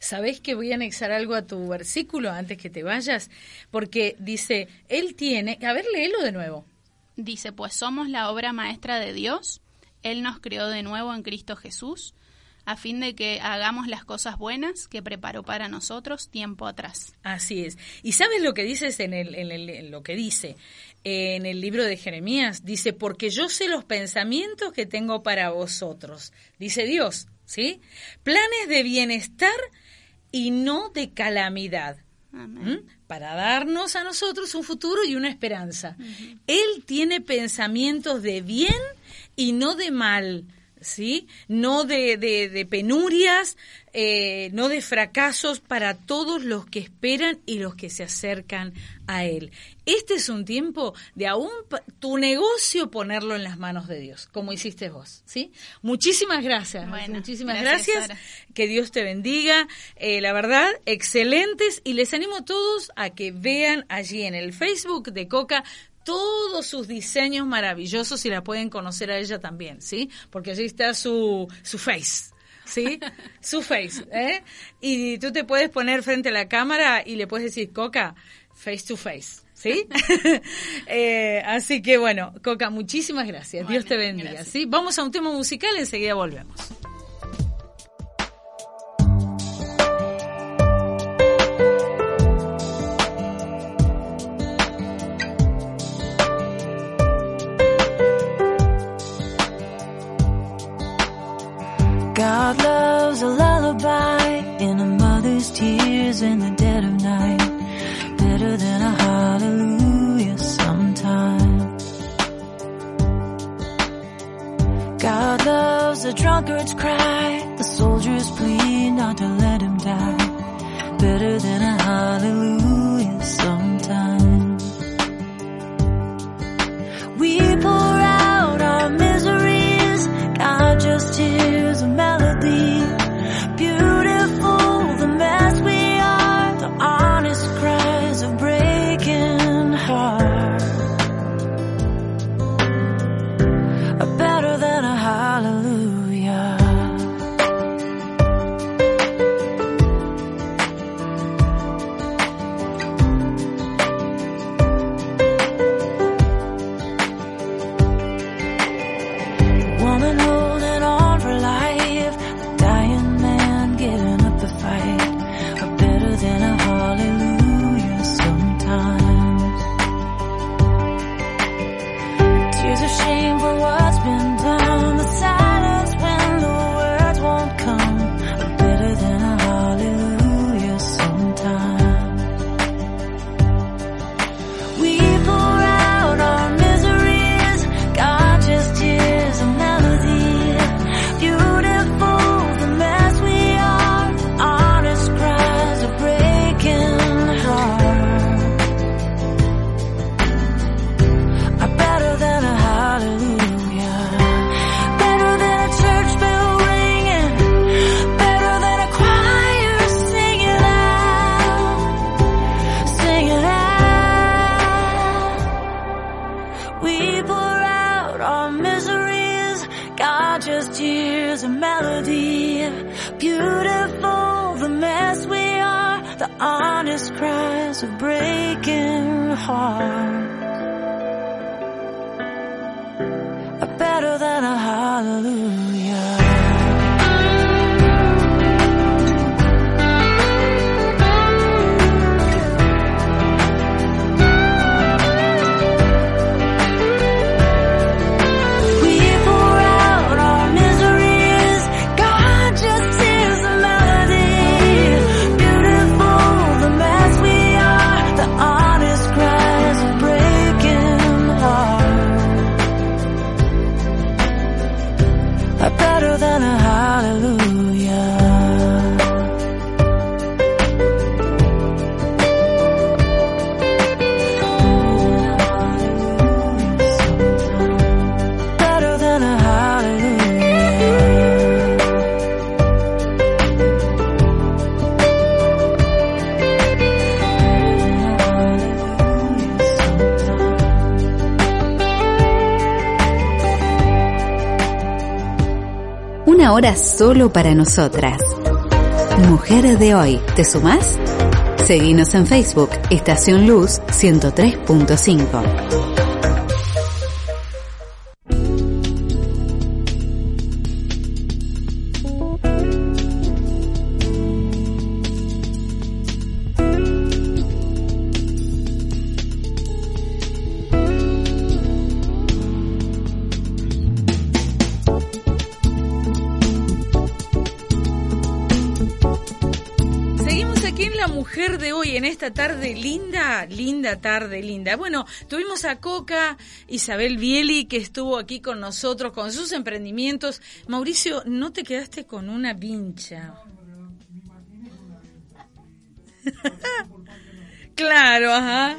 [SPEAKER 3] ¿Sabés que voy a anexar algo a tu versículo antes que te vayas? Porque dice, Él tiene... A ver, léelo de nuevo.
[SPEAKER 5] Dice, pues somos la obra maestra de Dios, Él nos creó de nuevo en Cristo Jesús, a fin de que hagamos las cosas buenas que preparó para nosotros tiempo atrás.
[SPEAKER 3] Así es. ¿Y sabes lo que dices en, el, en, el- en lo que dice en el libro de Jeremías? Dice, porque yo sé los pensamientos que tengo para vosotros, dice Dios, ¿sí? Planes de bienestar y no de calamidad. Para darnos a nosotros un futuro y una esperanza. Él tiene pensamientos de bien y no de mal, ¿sí? No de, de- de penurias, eh, no de fracasos para todos los que esperan y los que se acercan a Él. Este es un tiempo de aún tu negocio ponerlo en las manos de Dios, como hiciste vos, ¿sí? Muchísimas gracias,
[SPEAKER 5] Bueno,
[SPEAKER 3] muchísimas
[SPEAKER 5] gracias.
[SPEAKER 3] Que Dios te bendiga. Eh, la verdad, excelentes. Y les animo a todos a que vean allí en el Facebook de Coca todos sus diseños maravillosos y la pueden conocer a ella también, ¿sí? Porque allí está su, su face. ¿Sí? Su face, ¿eh? Y tú te puedes poner frente a la cámara y le puedes decir, Coca, face to face, ¿sí? Eh, así que bueno, Coca, muchísimas gracias. Dios te bendiga,
[SPEAKER 5] gracias.
[SPEAKER 3] ¿sí? Vamos a un tema musical, enseguida volvemos.
[SPEAKER 4] Child loves a lullaby in a mother's tears in the dead of night. Better than a hallelujah sometimes.
[SPEAKER 6] God loves a drunkard's cry, the soldier's plea not to let him die. Better than a hallelujah
[SPEAKER 1] song. Solo para nosotras. Mujer de hoy, ¿te sumás? Seguinos en Facebook, Estación Luz 103.5.
[SPEAKER 3] La Mujer de hoy, en esta tarde linda, linda tarde, linda. Bueno, tuvimos a Coca Isabel Bieli, que estuvo aquí con nosotros con sus emprendimientos. Mauricio, ¿no te quedaste con una vincha? claro, ajá.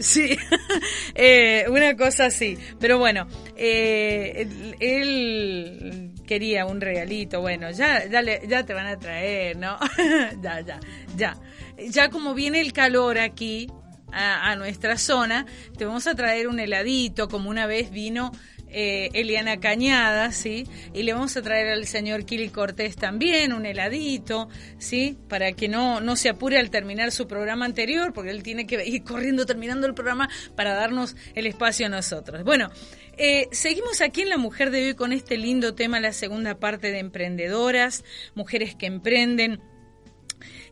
[SPEAKER 3] sí, eh, una cosa así. Pero bueno, eh, él quería un regalito. Bueno, ya, ya, ya te van a traer, ¿no? ya, ya, ya. Ya como viene el calor aquí a, a nuestra zona, te vamos a traer un heladito, como una vez vino eh, Eliana Cañada, ¿sí? Y le vamos a traer al señor Kili Cortés también un heladito, ¿sí? Para que no, no se apure al terminar su programa anterior, porque él tiene que ir corriendo terminando el programa para darnos el espacio a nosotros. Bueno, eh, seguimos aquí en La Mujer de hoy con este lindo tema, la segunda parte de emprendedoras, mujeres que emprenden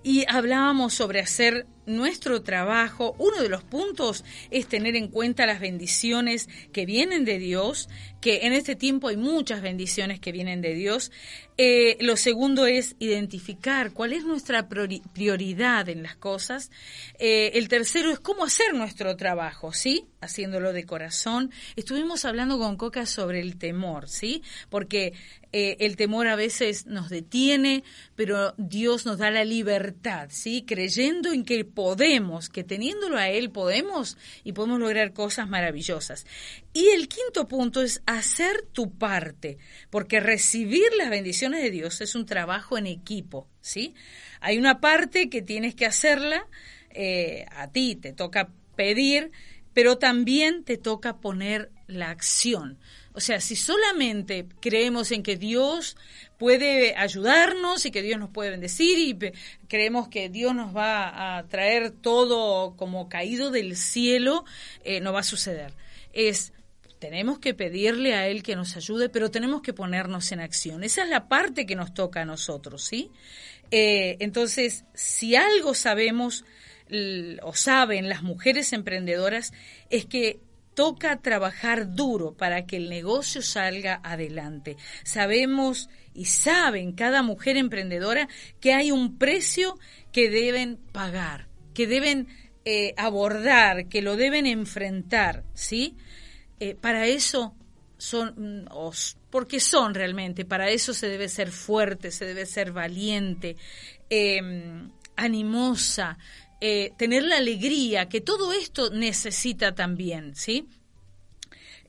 [SPEAKER 3] y hablábamos sobre hacer nuestro trabajo. Uno de los puntos es tener en cuenta las bendiciones que vienen de Dios, que en este tiempo hay muchas bendiciones que vienen de Dios. Eh, lo segundo es identificar cuál es nuestra priori- prioridad en las cosas. Eh, el tercero es cómo hacer nuestro trabajo, ¿sí? Haciéndolo de corazón. Estuvimos hablando con Coca sobre el temor, ¿sí? Porque eh, el temor a veces nos detiene, pero Dios nos da la libertad, ¿sí? Creyendo en que podemos, que teniéndolo a Él podemos y podemos lograr cosas maravillosas. Y el quinto punto es hacer tu parte, porque recibir las bendiciones de Dios es un trabajo en equipo, ¿sí? Hay una parte que tienes que hacerla, eh, a ti te toca pedir, pero también te toca poner la acción. O sea, si solamente creemos en que Dios puede ayudarnos y que Dios nos puede bendecir y creemos que Dios nos va a traer todo como caído del cielo, eh, no va a suceder. Es tenemos que pedirle a Él que nos ayude, pero tenemos que ponernos en acción. Esa es la parte que nos toca a nosotros, ¿sí? Eh, entonces, si algo sabemos o saben las mujeres emprendedoras, es que toca trabajar duro para que el negocio salga adelante. Sabemos y saben cada mujer emprendedora que hay un precio que deben pagar, que deben eh, abordar, que lo deben enfrentar, ¿sí? Eh, para eso son, porque son realmente, para eso se debe ser fuerte, se debe ser valiente, eh, animosa, eh, tener la alegría, que todo esto necesita también, ¿sí?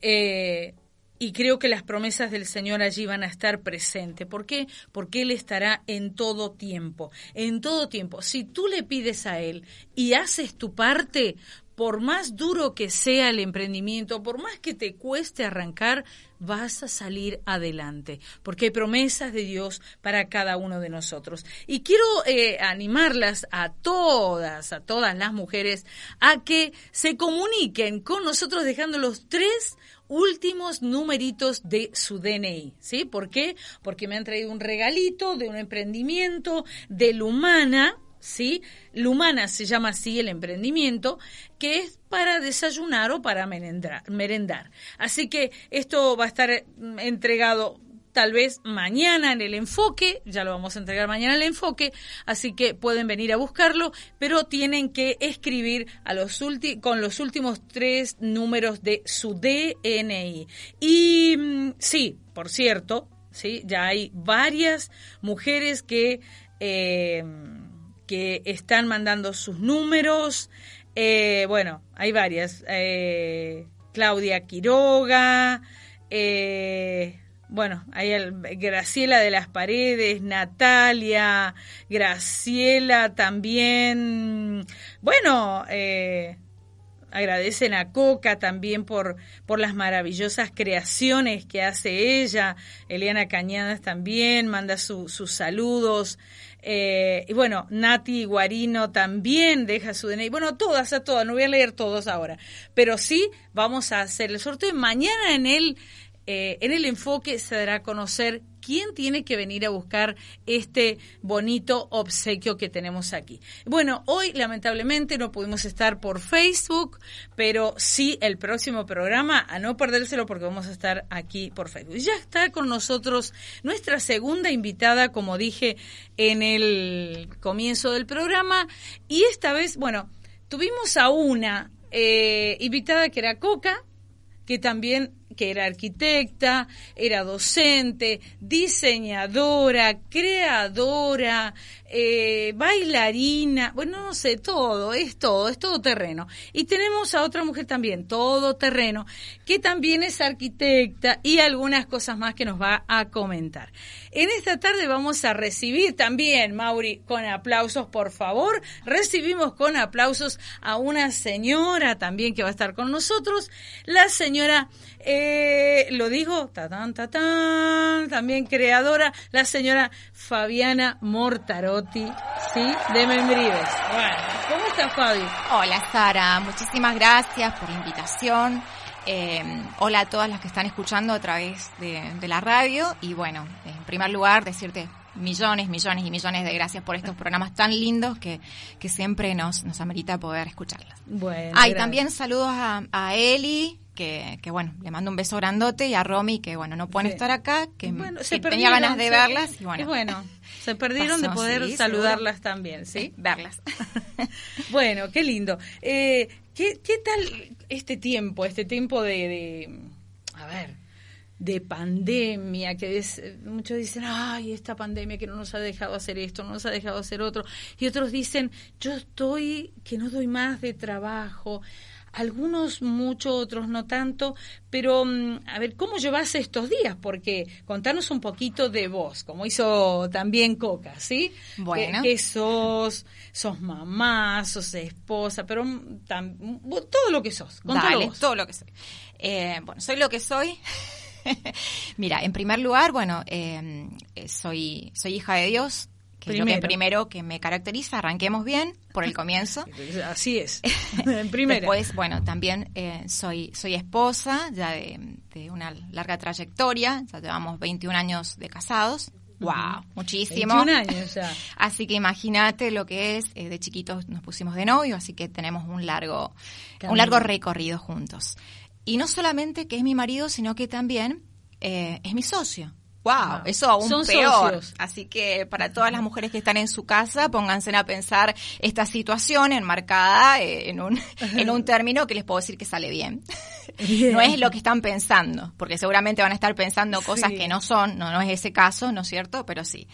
[SPEAKER 3] Eh, y creo que las promesas del Señor allí van a estar presentes. ¿Por qué? Porque Él estará en todo tiempo. En todo tiempo. Si tú le pides a Él y haces tu parte, por más duro que sea el emprendimiento, por más que te cueste arrancar, vas a salir adelante, porque hay promesas de Dios para cada uno de nosotros. Y quiero eh, animarlas a todas, a todas las mujeres, a que se comuniquen con nosotros dejando los tres últimos numeritos de su DNI, ¿sí? ¿Por qué? Porque me han traído un regalito de un emprendimiento de Lumana, ¿sí? Lumana se llama así el emprendimiento, que es para desayunar o para merendar. Así que esto va a estar mm, entregado tal vez mañana en el enfoque, ya lo vamos a entregar mañana en el enfoque, así que pueden venir a buscarlo, pero tienen que escribir a los con los últimos tres números de su DNI. Y mm, sí, por cierto, sí, ya hay varias mujeres que eh, que están mandando sus números. Eh, bueno, hay varias. Eh, Claudia Quiroga, eh, bueno, hay el- Graciela de las Paredes, Natalia, Graciela también. Bueno, agradecen a Coca también por, por las maravillosas creaciones que hace ella. Eliana Cañadas también manda su- sus saludos. Eh, y bueno, Nati Guarino también deja su DNI. Bueno, todas, a todas, no voy a leer todos ahora. Pero sí, vamos a hacer el sorteo. Mañana en el, eh, en el enfoque se dará a conocer quién tiene que venir a buscar este bonito obsequio que tenemos aquí. Bueno, hoy lamentablemente no pudimos estar por Facebook, pero sí el próximo programa, a no perdérselo porque vamos a estar aquí por Facebook. Ya está con nosotros nuestra segunda invitada, como dije en el comienzo del programa, y esta vez, bueno, tuvimos a una eh, invitada que era Coca, que también que era arquitecta, era docente, diseñadora, creadora, eh, bailarina, bueno, no sé, todo, es todo, es todo terreno. Y tenemos a otra mujer también, todo terreno, que también es arquitecta y algunas cosas más que nos va a comentar. En esta tarde vamos a recibir también, Mauri, con aplausos, por favor. Recibimos con aplausos a una señora también que va a estar con nosotros, la señora, eh, lo digo, tatán, tatán, también creadora, la señora Fabiana Mortarotti, ¿sí? De Membrives. Bueno, ¿cómo está Fabi?
[SPEAKER 7] Hola Sara, muchísimas gracias por la invitación. Eh, hola a todas las que están escuchando a través de, de la radio y bueno, en primer lugar decirte millones, millones y millones de gracias por estos programas tan lindos que, que siempre nos, nos amerita poder escucharlas.
[SPEAKER 3] Bueno.
[SPEAKER 7] Ah, y también saludos a, a Eli, que, que bueno, le mando un beso grandote, y a Romy, que bueno, no pueden
[SPEAKER 3] Sí.
[SPEAKER 7] estar acá, que,
[SPEAKER 3] Bueno,
[SPEAKER 7] que tenía ganas de verlas, y bueno,
[SPEAKER 3] y bueno, se perdieron de poder
[SPEAKER 7] sí,
[SPEAKER 3] saludarlas también, ¿sí?
[SPEAKER 7] verlas.
[SPEAKER 3] Bueno, qué lindo. Eh, ¿qué, ¿Qué tal este tiempo, este tiempo de, de, a ver, de pandemia, que es- muchos dicen, ay, esta pandemia que no nos ha dejado hacer esto, no nos ha dejado hacer otro, y otros dicen, yo estoy, que no doy más de trabajo. Algunos mucho, otros no tanto, pero mm, a ver, ¿cómo llevas estos días? Porque contanos un poquito de vos, como hizo también Coca, ¿sí?
[SPEAKER 7] Bueno.
[SPEAKER 3] ¿Qué, qué sos? ¿Sos mamá? ¿Sos esposa? Pero mm, tam- todo lo que sos,
[SPEAKER 7] Dale,
[SPEAKER 3] vos.
[SPEAKER 7] todo lo que soy. Eh, bueno, soy lo que soy. Mira, en primer lugar, bueno, eh, eh, soy, soy hija de Dios, que es lo que
[SPEAKER 3] Primero.
[SPEAKER 7] primero que me caracteriza. Arranquemos bien por el comienzo.
[SPEAKER 3] Así es, en primera.
[SPEAKER 7] Después, bueno, también eh, soy, soy esposa, ya de, de una larga trayectoria, ya llevamos 21 años de casados. ¡Wow! Muchísimo.
[SPEAKER 3] 21 años ya.
[SPEAKER 7] Así que imagínate lo que es, eh, de chiquitos nos pusimos de novio, así que tenemos un largo,
[SPEAKER 3] Camino.
[SPEAKER 7] un largo recorrido juntos. Y no solamente que es mi marido, sino que también eh, es mi socio. ¡Wow! Eso aún
[SPEAKER 3] Son
[SPEAKER 7] peor.
[SPEAKER 3] socios.
[SPEAKER 7] Así que para todas las mujeres que están en su casa, pónganse a pensar esta situación enmarcada eh, en un, en un término que les puedo decir que sale bien. No es lo que están pensando, porque seguramente van a estar pensando cosas
[SPEAKER 3] Sí.
[SPEAKER 7] que no son, no, no es ese caso, ¿no es cierto? Pero sí.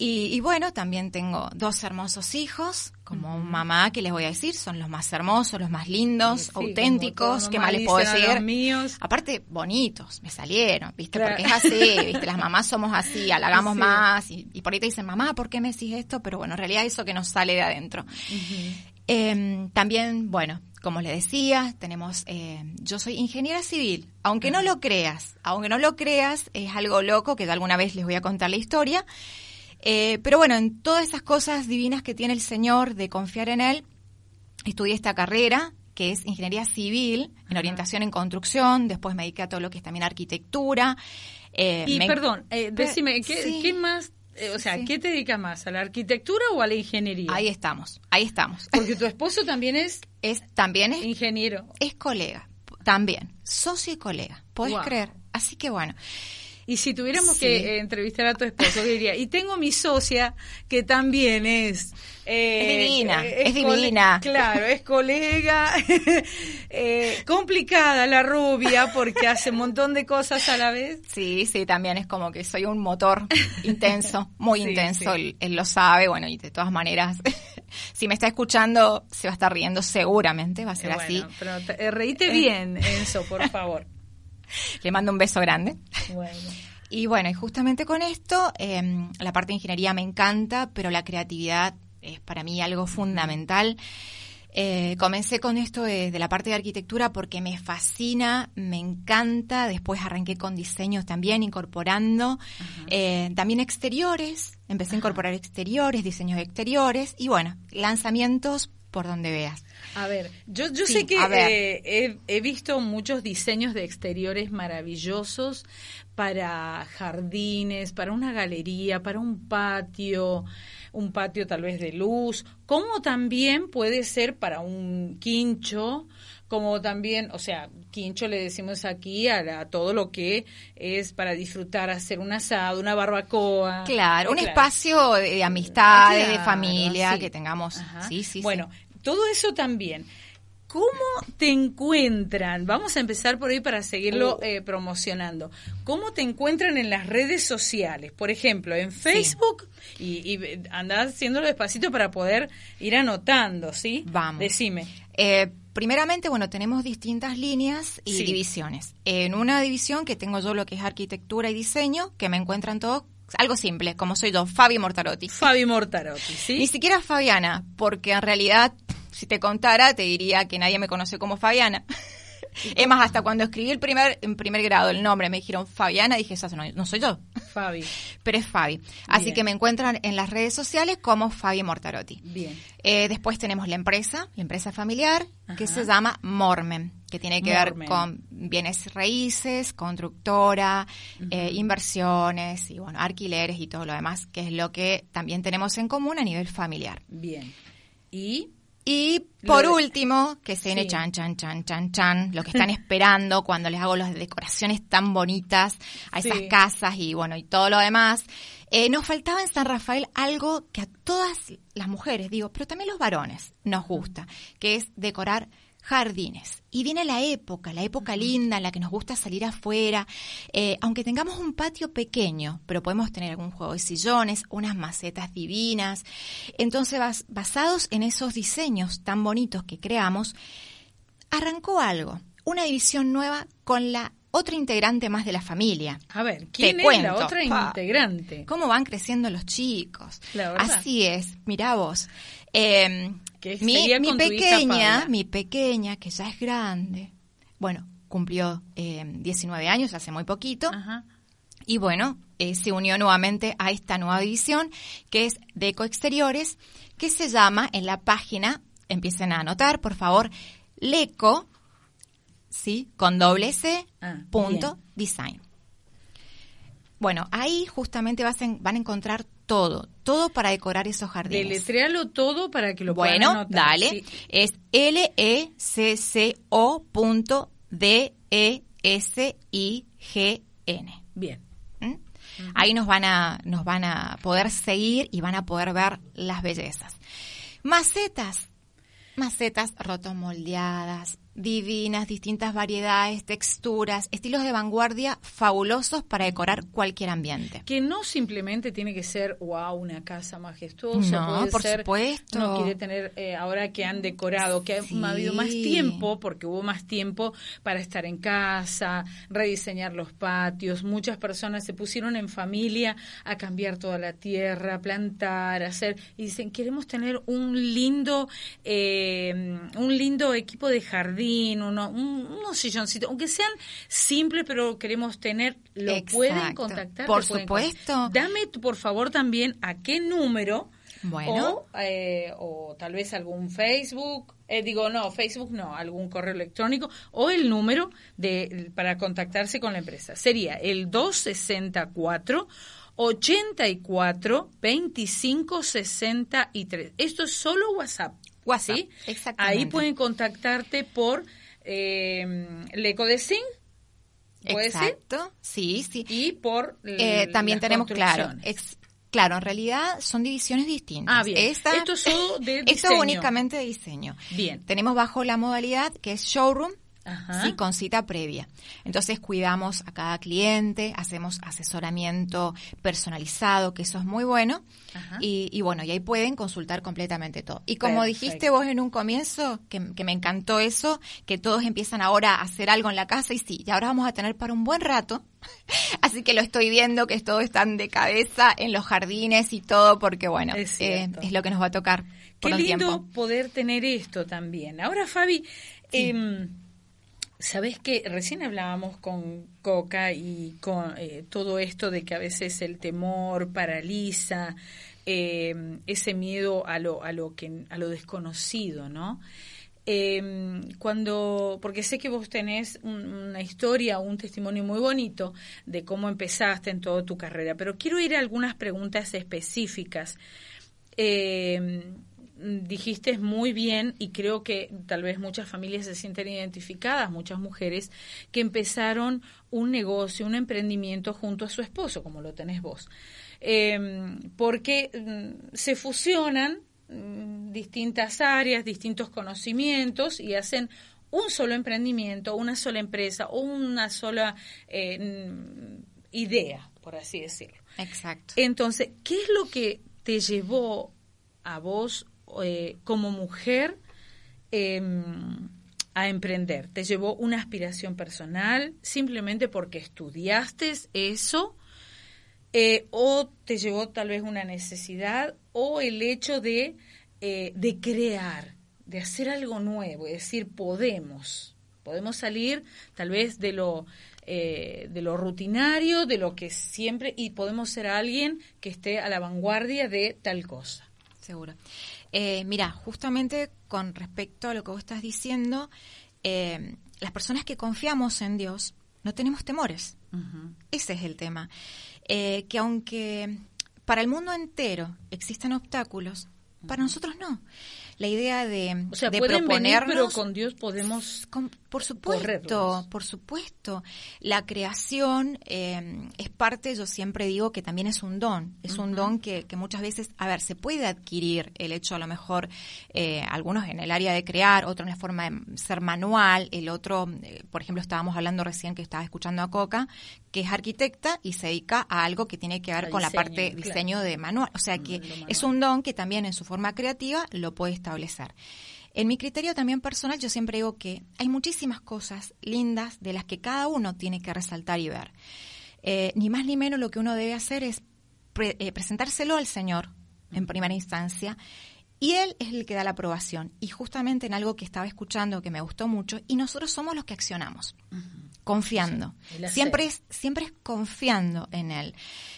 [SPEAKER 7] Y, y bueno, también tengo dos hermosos hijos, como mamá, que les voy a decir, son los más hermosos, los más lindos,
[SPEAKER 3] Sí,
[SPEAKER 7] auténticos,
[SPEAKER 3] todas
[SPEAKER 7] ¿qué
[SPEAKER 3] mamás
[SPEAKER 7] más les puedo decir?
[SPEAKER 3] los míos.
[SPEAKER 7] Aparte, bonitos, me salieron, ¿viste?
[SPEAKER 3] Claro.
[SPEAKER 7] Porque es así, ¿viste? Las mamás somos así, halagamos
[SPEAKER 3] Sí.
[SPEAKER 7] más, y, y por ahí te dicen, mamá, ¿por qué me decís esto? Pero bueno, en realidad eso que nos sale de adentro. Eh, también, bueno, como le decía, tenemos, eh, yo soy ingeniera civil, aunque no lo creas, aunque no lo creas, es algo loco que de alguna vez les voy a contar la historia. Eh, pero bueno, en todas esas cosas divinas que tiene el Señor de confiar en Él, estudié esta carrera que es ingeniería civil, en orientación en construcción, después me dediqué a todo lo que es también arquitectura. eh,
[SPEAKER 3] Y
[SPEAKER 7] me-
[SPEAKER 3] perdón, eh, decime, ¿qué,
[SPEAKER 7] sí.
[SPEAKER 3] qué más, eh, o sea,
[SPEAKER 7] Sí.
[SPEAKER 3] qué te dedicas más, a la arquitectura o a la ingeniería?
[SPEAKER 7] Ahí estamos, ahí estamos.
[SPEAKER 3] Porque tu esposo también es
[SPEAKER 7] Es, también es
[SPEAKER 3] ingeniero.
[SPEAKER 7] es colega, también, socio y colega, ¿podés
[SPEAKER 3] Wow.
[SPEAKER 7] creer? Así que bueno,
[SPEAKER 3] Y si tuviéramos
[SPEAKER 7] Sí.
[SPEAKER 3] que eh, entrevistar a tu esposo, ¿qué diría? Y tengo mi socia que también es... eh,
[SPEAKER 7] Es divina, es
[SPEAKER 3] cole-
[SPEAKER 7] divina.
[SPEAKER 3] Claro, es colega, eh, complicada la rubia porque hace un montón de cosas a la vez.
[SPEAKER 7] sí, sí, también es como que soy un motor intenso, muy
[SPEAKER 3] Sí,
[SPEAKER 7] intenso,
[SPEAKER 3] sí.
[SPEAKER 7] Él, él lo sabe, bueno, y de todas maneras, si me está escuchando, se va a estar riendo seguramente, va a ser
[SPEAKER 3] Eh,
[SPEAKER 7] así.
[SPEAKER 3] pero te- eh, reíte bien, Enzo, por favor.
[SPEAKER 7] Le mando un beso grande.
[SPEAKER 3] Bueno.
[SPEAKER 7] Y bueno, y justamente con esto, eh, la parte de ingeniería me encanta, pero la creatividad es para mí algo fundamental. Eh, comencé con esto de, de la parte de arquitectura porque me fascina, me encanta. Después arranqué con diseños también, incorporando eh, también exteriores. Empecé a incorporar exteriores, diseños exteriores y bueno, lanzamientos por donde veas.
[SPEAKER 3] A ver, yo, yo
[SPEAKER 7] Sí,
[SPEAKER 3] sé que eh, he, he visto muchos diseños de exteriores maravillosos para jardines, para una galería, para un patio, un patio tal vez de luz, como también puede ser para un quincho, como también, o sea, quincho le decimos aquí a, la- a todo lo que es para disfrutar, hacer un asado, una barbacoa.
[SPEAKER 7] Claro, un
[SPEAKER 3] Claro.
[SPEAKER 7] espacio de, de amistades, de familia, que tengamos.
[SPEAKER 3] Ajá.
[SPEAKER 7] Sí, sí,
[SPEAKER 3] Bueno,
[SPEAKER 7] sí.
[SPEAKER 3] Todo eso también. ¿Cómo te encuentran? Vamos a empezar por ahí para seguirlo
[SPEAKER 7] Uh.
[SPEAKER 3] eh, promocionando. ¿Cómo te encuentran en las redes sociales? Por ejemplo, en Facebook y, y andás haciéndolo despacito para poder ir anotando, ¿sí?
[SPEAKER 7] Vamos.
[SPEAKER 3] Decime.
[SPEAKER 7] Eh, primeramente, bueno, tenemos distintas líneas y
[SPEAKER 3] Sí.
[SPEAKER 7] divisiones. En una división que tengo yo lo que es arquitectura y diseño, que me encuentran todos, algo simple, como soy yo, Fabi Mortarotti.
[SPEAKER 3] Fabi Mortarotti, ¿sí?
[SPEAKER 7] Ni siquiera Fabiana, porque en realidad, si te contara, te diría que nadie me conoce como Fabiana. Es más, hasta cuando escribí el primer, en primer grado el nombre, me dijeron Fabiana, dije, esa no, no soy yo.
[SPEAKER 3] Fabi.
[SPEAKER 7] pero es Fabi. Así
[SPEAKER 3] Bien.
[SPEAKER 7] que me encuentran en las redes sociales como Fabi Mortarotti.
[SPEAKER 3] Bien.
[SPEAKER 7] Eh, después tenemos la empresa, la empresa familiar, que se llama Mormen, que tiene que
[SPEAKER 3] Mormen.
[SPEAKER 7] ver con bienes raíces, constructora, eh, inversiones y bueno, alquileres y todo lo demás, que es lo que también tenemos en común a nivel familiar.
[SPEAKER 3] Bien. Y
[SPEAKER 7] Y por
[SPEAKER 3] de-
[SPEAKER 7] último, que se
[SPEAKER 3] Sí.
[SPEAKER 7] chan, chan, chan, chan, chan, lo que están esperando cuando les hago las decoraciones tan bonitas a esas
[SPEAKER 3] Sí.
[SPEAKER 7] casas y bueno, y todo lo demás. Eh, nos faltaba en San Rafael algo que a todas las mujeres, digo, pero también los varones nos gusta, que es decorar jardines. Y viene la época, la época linda en la que nos gusta salir afuera, eh, aunque tengamos un patio pequeño, pero podemos tener algún juego de sillones, unas macetas divinas. Entonces, bas- basados en esos diseños tan bonitos que creamos, arrancó algo, una división nueva con la otra integrante más de la familia.
[SPEAKER 3] a ver, ¿quién
[SPEAKER 7] Te
[SPEAKER 3] es
[SPEAKER 7] cuento.
[SPEAKER 3] la otra
[SPEAKER 7] Pa.
[SPEAKER 3] integrante?
[SPEAKER 7] ¿Cómo van creciendo los chicos?
[SPEAKER 3] La.
[SPEAKER 7] Así es, mirá vos. Eh,
[SPEAKER 3] Que
[SPEAKER 7] mi
[SPEAKER 3] sería
[SPEAKER 7] mi
[SPEAKER 3] con
[SPEAKER 7] pequeña, mi pequeña, que ya es grande, bueno, cumplió eh, 19 años hace muy poquito,
[SPEAKER 3] Ajá.
[SPEAKER 7] y bueno, eh, se unió nuevamente a esta nueva división que es Deco Exteriores, que se llama en la página, empiecen a anotar, por favor, Leco, ¿sí? Con doble C,
[SPEAKER 3] Ah,
[SPEAKER 7] punto,
[SPEAKER 3] bien.
[SPEAKER 7] design. Bueno, ahí justamente vas en- van a encontrar todo, todo para decorar esos jardines.
[SPEAKER 3] Deletréalo todo para que lo puedan
[SPEAKER 7] Bueno,
[SPEAKER 3] anotar.
[SPEAKER 7] dale.
[SPEAKER 3] Sí.
[SPEAKER 7] Es L-E-C-C-O punto D-E-S-I-G-N.
[SPEAKER 3] Bien.
[SPEAKER 7] ¿Mm? Ahí nos van a nos van a poder seguir y van a poder ver las bellezas. Macetas, macetas rotomoldeadas, divinas, distintas variedades, texturas, estilos de vanguardia fabulosos para decorar cualquier ambiente.
[SPEAKER 3] Que no simplemente tiene que ser, wow, una casa majestuosa.
[SPEAKER 7] No,
[SPEAKER 3] puede
[SPEAKER 7] por
[SPEAKER 3] ser,
[SPEAKER 7] supuesto.
[SPEAKER 3] No quiere tener, eh, ahora que han decorado, que
[SPEAKER 7] Sí.
[SPEAKER 3] ha habido más tiempo, porque hubo más tiempo para estar en casa, rediseñar los patios. Muchas personas se pusieron en familia a cambiar toda la tierra, plantar, hacer. Y dicen, queremos tener un lindo, eh, un lindo equipo de jardín, uno, un- unos silloncitos, aunque sean simples, pero queremos tener, lo pueden contactar.
[SPEAKER 7] Por
[SPEAKER 3] pueden
[SPEAKER 7] supuesto.
[SPEAKER 3] Dame, por favor, también a qué número.
[SPEAKER 7] Bueno.
[SPEAKER 3] O, eh, o tal vez algún Facebook, eh, digo, no, Facebook no, algún correo electrónico o el número de para contactarse con la empresa. Sería el 264 84 25 63. Esto es solo WhatsApp.
[SPEAKER 7] WhatsApp,
[SPEAKER 3] ¿sí?
[SPEAKER 7] exactamente.
[SPEAKER 3] Ahí pueden contactarte por eh, Lecodecin, puede ser,
[SPEAKER 7] Exacto, sí, sí.
[SPEAKER 3] y por
[SPEAKER 7] Eh,
[SPEAKER 3] l-
[SPEAKER 7] también tenemos, claro, ex- claro, en realidad son divisiones distintas.
[SPEAKER 3] Ah, bien.
[SPEAKER 7] Esta-
[SPEAKER 3] Esto es
[SPEAKER 7] Esto únicamente de diseño.
[SPEAKER 3] Bien.
[SPEAKER 7] Tenemos bajo la modalidad que es showroom,
[SPEAKER 3] Ajá.
[SPEAKER 7] sí, con cita previa. Entonces cuidamos a cada cliente, hacemos asesoramiento personalizado, que eso es muy bueno.
[SPEAKER 3] Ajá.
[SPEAKER 7] Y, y bueno, y ahí pueden consultar completamente todo. Y como
[SPEAKER 3] Perfecto.
[SPEAKER 7] dijiste vos en un comienzo, que, que me encantó eso, que todos empiezan ahora a hacer algo en la casa y sí, y ahora vamos a tener para un buen rato. Así que lo estoy viendo, que todos están de cabeza en los jardines y todo, porque bueno,
[SPEAKER 3] Es
[SPEAKER 7] eh, es lo que nos va a tocar por
[SPEAKER 3] Qué lindo
[SPEAKER 7] tiempo.
[SPEAKER 3] poder tener esto también. Ahora, Fabi, em, sabes que recién hablábamos con Coca y con eh, todo esto de que a veces el temor paraliza, em, ese miedo a lo, a lo que a lo desconocido, ¿no? Em, cuando, porque sé que vos tenés un- una historia, un testimonio muy bonito de cómo empezaste en toda tu carrera, pero quiero ir a algunas preguntas específicas. Eh, dijiste muy bien y creo que tal vez muchas familias se sienten identificadas, muchas mujeres que empezaron un negocio, un emprendimiento junto a su esposo, como lo tenés vos, Eh, porque mm, se fusionan mm, distintas áreas, distintos conocimientos y hacen un solo emprendimiento, una sola empresa o una sola eh, mm, idea, por así decirlo.
[SPEAKER 7] Exacto.
[SPEAKER 3] Entonces, ¿qué es lo que te llevó a vos eh, como mujer em, a emprender? ¿Te llevó una aspiración personal simplemente porque estudiaste eso? Eh, ¿O te llevó tal vez una necesidad? ¿O el hecho de, eh, de crear, de hacer algo nuevo, es decir, podemos? Podemos salir tal vez de lo eh, de lo rutinario, de lo que siempre y podemos ser alguien que esté a la vanguardia de tal cosa.
[SPEAKER 7] Seguro. Eh, mira, justamente con respecto a lo que vos estás diciendo, eh, las personas que confiamos en Dios no tenemos temores. Ese es el tema. Eh, que aunque para el mundo entero existen obstáculos, para nosotros no. La idea de,
[SPEAKER 3] O sea,
[SPEAKER 7] de
[SPEAKER 3] pueden venir, pero
[SPEAKER 7] proponernos
[SPEAKER 3] con Dios podemos
[SPEAKER 7] con- por supuesto,
[SPEAKER 3] correrlos.
[SPEAKER 7] por supuesto. La creación eh, es parte, yo siempre digo que también es un don. Es un don que, que muchas veces, a ver, se puede adquirir el hecho a lo mejor, eh, algunos en el área de crear, otro en la forma de ser manual, el otro, eh, por ejemplo, estábamos hablando recién que estaba escuchando a Coca, que es arquitecta y se dedica a algo que tiene que ver con la parte
[SPEAKER 3] claro.
[SPEAKER 7] diseño de manual. O sea que
[SPEAKER 3] Lo manual.
[SPEAKER 7] es un don que también en su forma creativa lo puede establecer. En mi criterio también personal, yo siempre digo que hay muchísimas cosas lindas de las que cada uno tiene que resaltar y ver. Eh, ni más ni menos lo que uno debe hacer es pre- eh, presentárselo al Señor en primera instancia y Él es el que da la aprobación. Y justamente en algo que estaba escuchando que me gustó mucho, y nosotros somos los que accionamos, confiando.
[SPEAKER 3] Sí,
[SPEAKER 7] siempre, es, siempre es confiando en Él.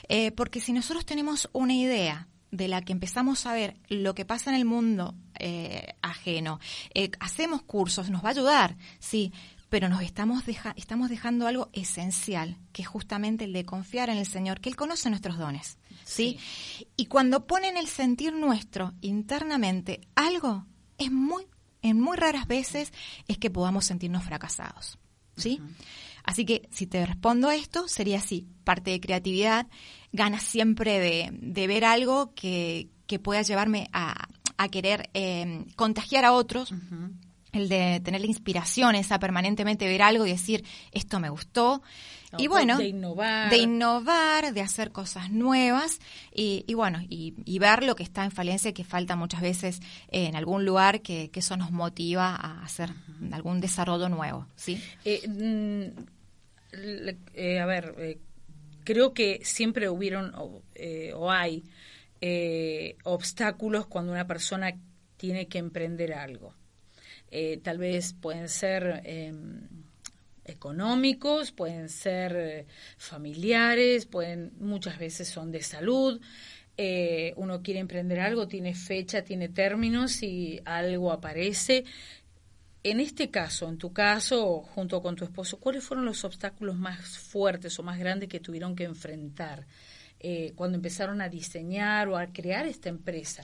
[SPEAKER 7] Eh, porque si nosotros tenemos una idea de la que empezamos a ver lo que pasa en el mundo eh, ajeno, eh, hacemos cursos, nos va a ayudar, sí, pero nos estamos, deja- estamos dejando algo esencial, que es justamente el de confiar en el Señor, que Él conoce nuestros dones, ¿sí? Y cuando ponen el sentir nuestro internamente algo, es muy, en muy raras veces es que podamos sentirnos fracasados, ¿sí? Así que si te respondo esto, sería así, parte de creatividad, ganas siempre de, de ver algo que, que pueda llevarme a, a querer eh, contagiar a otros, el de tener la inspiración, esa permanentemente ver algo y decir, esto me gustó. y bueno,
[SPEAKER 3] de innovar.
[SPEAKER 7] de innovar, de hacer cosas nuevas y, y bueno, y, y ver lo que está en falencia y que falta muchas veces en algún lugar que, que eso nos motiva a hacer algún desarrollo nuevo, ¿sí?
[SPEAKER 3] Eh, mm, eh, a ver, eh, creo que siempre hubieron o, eh, o hay eh, obstáculos cuando una persona tiene que emprender algo. Eh, tal vez pueden ser eh, económicos, pueden ser eh, familiares, pueden muchas veces son de salud. Eh, uno quiere emprender algo, tiene fecha, tiene términos y algo aparece. En este caso, en tu caso, junto con tu esposo, ¿cuáles fueron los obstáculos más fuertes o más grandes que tuvieron que enfrentar eh, cuando empezaron a diseñar o a crear esta empresa?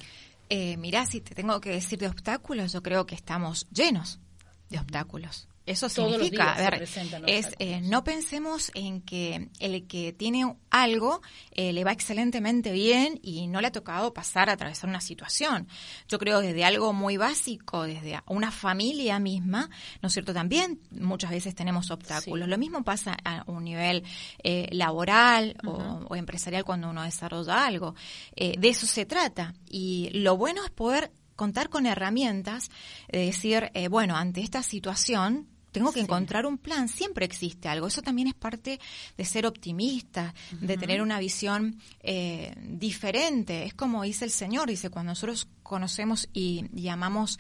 [SPEAKER 7] Eh, mirá, si te tengo que decir de obstáculos, yo creo que estamos llenos de obstáculos. Eso significa, a ver, es, eh, no pensemos en que el que tiene algo eh, le va excelentemente bien y no le ha tocado pasar a atravesar una situación. Yo creo desde algo muy básico, desde una familia misma, ¿no es cierto? También muchas veces tenemos obstáculos.
[SPEAKER 3] Sí.
[SPEAKER 7] Lo mismo pasa a un nivel eh, laboral o, o empresarial cuando uno desarrolla algo. Eh, de eso se trata. Y lo bueno es poder contar con herramientas, de decir, bueno, ante esta situación tengo que encontrar un plan, siempre existe algo. Eso también es parte de ser optimista, de tener una visión eh, diferente. Es como dice el Señor, dice, cuando nosotros conocemos y, y amamos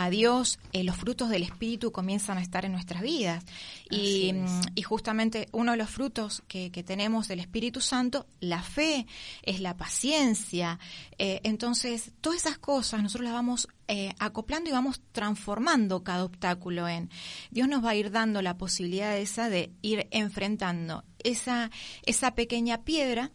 [SPEAKER 7] a Dios, eh, los frutos del Espíritu comienzan a estar en nuestras vidas. Y, mm, y justamente uno de los frutos que, que tenemos del Espíritu Santo, la fe, es la paciencia. Eh, entonces, todas esas cosas nosotros las vamos eh, acoplando y vamos transformando cada obstáculo en. Dios nos va a ir dando la posibilidad esa de ir enfrentando esa, esa pequeña piedra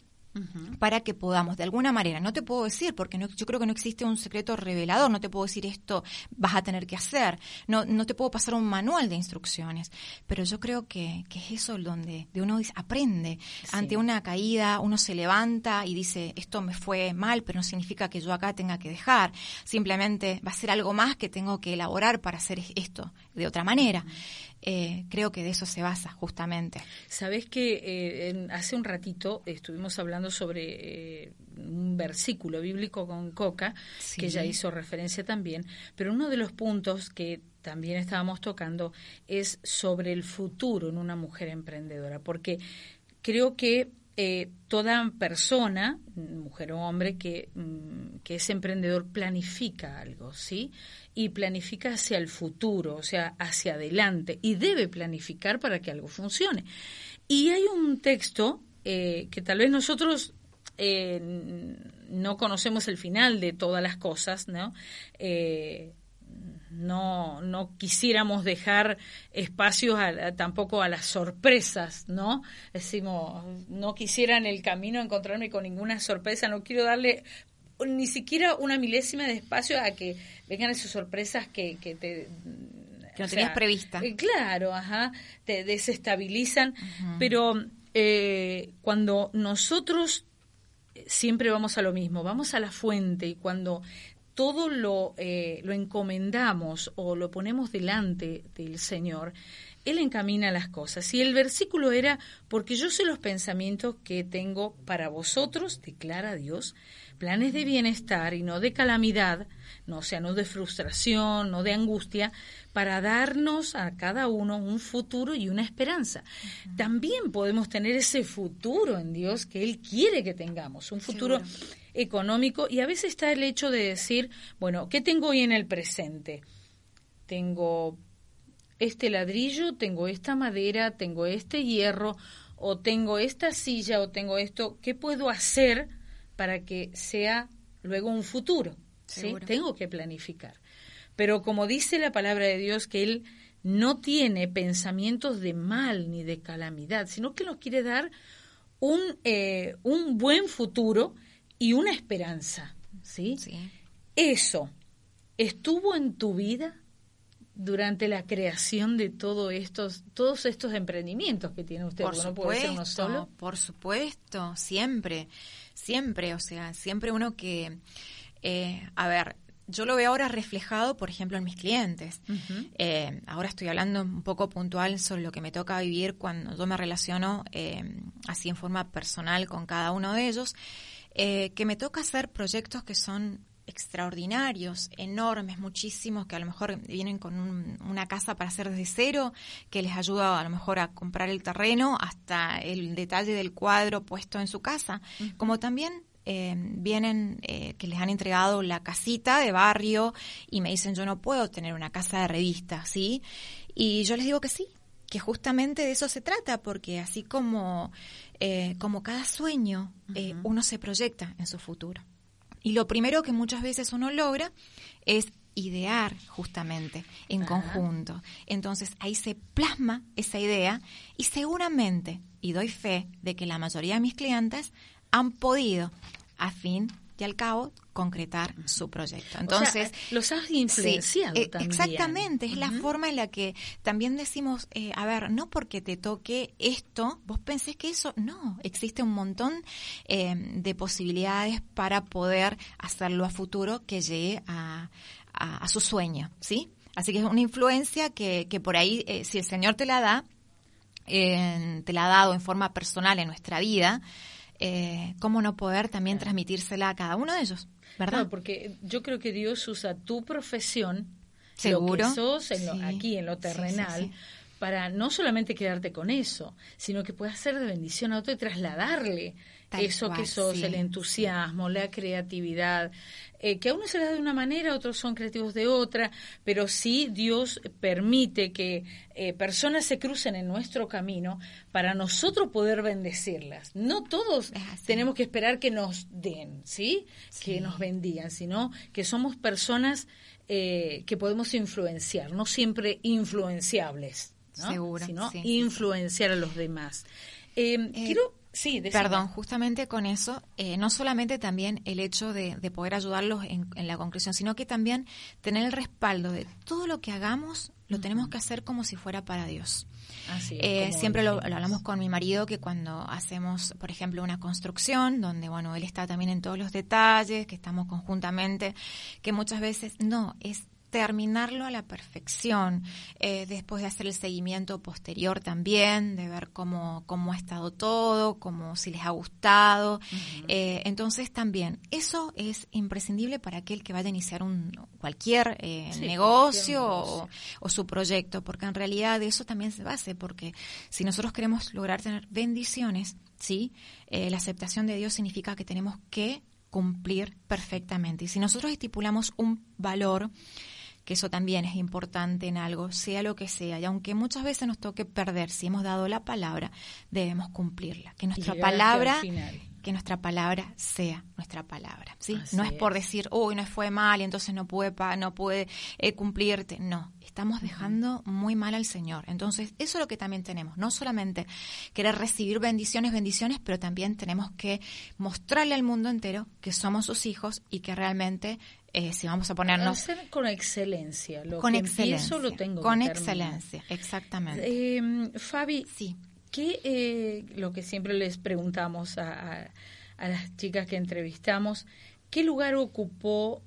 [SPEAKER 7] para que podamos, de alguna manera, no te puedo decir, porque no, yo creo que no existe un secreto revelador, no te puedo decir esto vas a tener que hacer, no, no te puedo pasar un manual de instrucciones, pero yo creo que, que es eso donde de uno aprende. Ante una caída, uno se levanta y dice, esto me fue mal, pero no significa que yo acá tenga que dejar, simplemente va a ser algo más que tengo que elaborar para hacer esto de otra manera. Eh, creo que de eso se basa justamente.
[SPEAKER 3] Sabes que eh, hace un ratito estuvimos hablando sobre eh, un versículo bíblico con Coca,
[SPEAKER 7] Sí.
[SPEAKER 3] que ella hizo referencia también, pero uno de los puntos que también estábamos tocando es sobre el futuro en una mujer emprendedora, porque creo que eh, toda persona, mujer o hombre, que, mm, que es emprendedor planifica algo, ¿sí? Y planifica hacia el futuro, o sea, hacia adelante, y debe planificar para que algo funcione. Y hay un texto eh, que tal vez nosotros eh, no conocemos el final de todas las cosas, ¿no? No, no quisiéramos dejar espacios a- a- tampoco a las sorpresas, ¿no? Decimos, no quisiera en el camino encontrarme con ninguna sorpresa, no quiero darle ni siquiera una milésima de espacio a que vengan esas sorpresas que, que te...
[SPEAKER 7] Que no tenías prevista.
[SPEAKER 3] eh, Claro, ajá, te desestabilizan, pero eh, cuando nosotros eh, siempre vamos a lo mismo, vamos a la fuente y cuando todo lo, eh, lo encomendamos o lo ponemos delante del Señor, Él encamina las cosas. Y el versículo era, porque yo sé los pensamientos que tengo para vosotros, declara Dios, planes de bienestar y no de calamidad, no o sea, no de frustración, no de angustia, para darnos a cada uno un futuro y una esperanza. También podemos tener ese futuro en Dios que Él quiere que tengamos, un futuro económico y a veces está el hecho de decir, bueno, ¿qué tengo hoy en el presente? Tengo este ladrillo, tengo esta madera, tengo este hierro, o tengo esta silla, o tengo esto, ¿qué puedo hacer para que sea luego un futuro? ¿sí? Tengo que planificar. Pero como dice la palabra de Dios, que Él no tiene pensamientos de mal ni de calamidad, sino que nos quiere dar un, eh, un buen futuro y una esperanza. ¿sí?
[SPEAKER 7] Sí.
[SPEAKER 3] Eso estuvo en tu vida durante la creación de todo estos, todos estos emprendimientos que tiene usted,
[SPEAKER 7] Por
[SPEAKER 3] no puede ser uno
[SPEAKER 7] supuesto,
[SPEAKER 3] solo.
[SPEAKER 7] por supuesto, siempre, siempre, o sea, siempre uno que, eh, a ver, yo lo veo ahora reflejado, por ejemplo, en mis clientes. Eh, ahora estoy hablando un poco puntual sobre lo que me toca vivir cuando yo me relaciono eh, así en forma personal con cada uno de ellos, eh, que me toca hacer proyectos que son extraordinarios, enormes, muchísimos, que a lo mejor vienen con un- una casa para hacer desde cero, que les ayuda a lo mejor a comprar el terreno hasta el detalle del cuadro puesto en su casa, como también eh, vienen eh, que les han entregado la casita de barrio y me dicen yo no puedo tener una casa de revista, ¿sí? Y yo les digo que sí, que justamente de eso se trata, porque así como, eh, como cada sueño, eh, uno se proyecta en su futuro. Y lo primero que muchas veces uno logra es idear justamente en conjunto. Entonces ahí se plasma esa idea y seguramente, y doy fe de que la mayoría de mis clientes han podido, a fin y al cabo, concretar su proyecto. Entonces,
[SPEAKER 3] O sea, los has influenciado
[SPEAKER 7] eh,
[SPEAKER 3] también.
[SPEAKER 7] Exactamente, es la forma en la que también decimos, eh, a ver, no porque te toque esto, vos pensés que eso, no, existe un montón eh, de posibilidades para poder hacerlo a futuro que llegue a, a- a su sueño, ¿sí? Así que es una influencia que, que por ahí, eh, si el Señor te la da, eh, te la ha dado en forma personal en nuestra vida, eh, ¿cómo no poder también transmitírsela a cada uno de ellos? ¿Verdad?
[SPEAKER 3] Claro, porque yo creo que Dios usa tu profesión,
[SPEAKER 7] Seguro.
[SPEAKER 3] lo que sos en lo-
[SPEAKER 7] Sí.
[SPEAKER 3] aquí en lo
[SPEAKER 7] sí,
[SPEAKER 3] terrenal,
[SPEAKER 7] sí.
[SPEAKER 3] para no solamente quedarte con eso, sino que puedas ser de bendición a otro y trasladarle
[SPEAKER 7] Tal
[SPEAKER 3] eso
[SPEAKER 7] cual,
[SPEAKER 3] que sos,
[SPEAKER 7] sí,
[SPEAKER 3] el entusiasmo, la creatividad, eh, que a uno se le da de una manera, otros son creativos de otra, pero sí Dios permite que eh, personas se crucen en nuestro camino para nosotros poder bendecirlas. No todos tenemos que esperar que nos den, ¿sí? Que nos bendigan, sino que somos personas eh, que podemos influenciar, no siempre influenciables, ¿no?
[SPEAKER 7] Seguro,
[SPEAKER 3] sino
[SPEAKER 7] sí,
[SPEAKER 3] influenciar a los demás. Eh, quiero, sí, decime.
[SPEAKER 7] Perdón, justamente con eso, eh, no solamente también el hecho de, de poder ayudarlos en, en la concreción, sino que también tener el respaldo de todo lo que hagamos, lo tenemos que hacer como si fuera para Dios.
[SPEAKER 3] Así es,
[SPEAKER 7] Eh, siempre lo, lo hablamos con mi marido que cuando hacemos, por ejemplo, una construcción, donde, bueno, él está también en todos los detalles, que estamos conjuntamente, que muchas veces no, es terminarlo a la perfección, eh, después de hacer el seguimiento posterior también, de ver cómo, cómo ha estado todo, cómo si les ha gustado. Eh, entonces también, eso es imprescindible para aquel que vaya a iniciar un cualquier eh,
[SPEAKER 3] Sí,
[SPEAKER 7] negocio,
[SPEAKER 3] cualquier
[SPEAKER 7] o, o su proyecto, porque en realidad eso también se base, porque si nosotros queremos lograr tener bendiciones, ¿sí? Eh, la aceptación de Dios significa que tenemos que cumplir perfectamente. Y si nosotros estipulamos un valor, que eso también es importante en algo, sea lo que sea, y aunque muchas veces nos toque perder, si hemos dado la palabra, debemos cumplirla. Que nuestra palabra que nuestra palabra sea nuestra palabra, ¿sí?
[SPEAKER 3] Así
[SPEAKER 7] no es por decir, uy, no fue mal y entonces no puede, pa- no puede eh, cumplirte. No, estamos dejando muy mal al Señor. Entonces, eso es lo que también tenemos. No solamente querer recibir bendiciones, bendiciones, pero también tenemos que mostrarle al mundo entero que somos sus hijos y que realmente, eh, si vamos a ponernos
[SPEAKER 3] Hacer con excelencia. Lo
[SPEAKER 7] con
[SPEAKER 3] que
[SPEAKER 7] excelencia,
[SPEAKER 3] empiezo lo tengo
[SPEAKER 7] con
[SPEAKER 3] que
[SPEAKER 7] excelencia, exactamente.
[SPEAKER 3] Eh, Fabi,
[SPEAKER 7] sí.
[SPEAKER 3] ¿qué, eh, lo que siempre les preguntamos a, a- a las chicas que entrevistamos, ¿qué lugar ocupó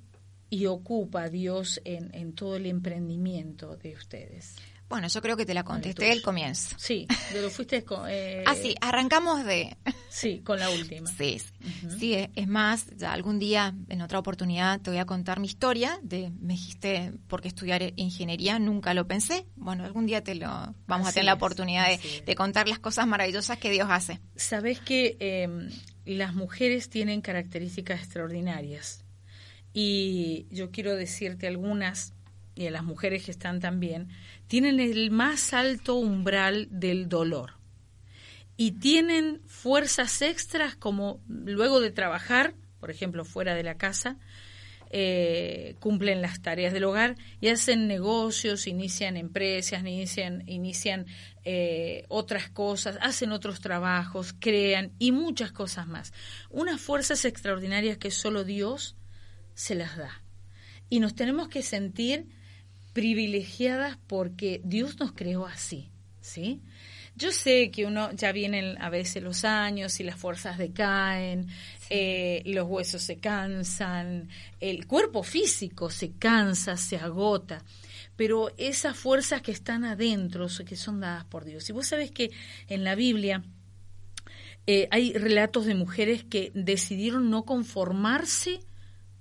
[SPEAKER 3] y ocupa Dios en, en todo el emprendimiento de ustedes?
[SPEAKER 7] Bueno, yo creo que te la contesté al comienzo.
[SPEAKER 3] Sí, de lo fuiste con, eh,
[SPEAKER 7] Ah, sí, arrancamos de...
[SPEAKER 3] sí, con la última.
[SPEAKER 7] Sí, sí. Sí, es- es más, ya algún día, en otra oportunidad, te voy a contar mi historia. De, me dijiste, ¿por qué estudiar ingeniería? Nunca lo pensé. Bueno, algún día te lo vamos a tener la oportunidad de, contar las cosas maravillosas que Dios hace.
[SPEAKER 3] Sabes que eh, las mujeres tienen características extraordinarias y yo quiero decirte algunas y a las mujeres que están también tienen el más alto umbral del dolor y tienen fuerzas extras como luego de trabajar, por ejemplo, fuera de la casa, eh, cumplen las tareas del hogar y hacen negocios, inician empresas, inician, inician eh, otras cosas, hacen otros trabajos, crean y muchas cosas más. Unas fuerzas extraordinarias que solo Dios se las da. Y nos tenemos que sentir privilegiadas porque Dios nos creó así, ¿sí? Yo sé que uno ya vienen a veces los años y las fuerzas decaen, eh, los huesos se cansan, el cuerpo físico se cansa, se agota, pero esas fuerzas que están adentro, que son dadas por Dios. Y vos sabés que en la Biblia eh, hay relatos de mujeres que decidieron no conformarse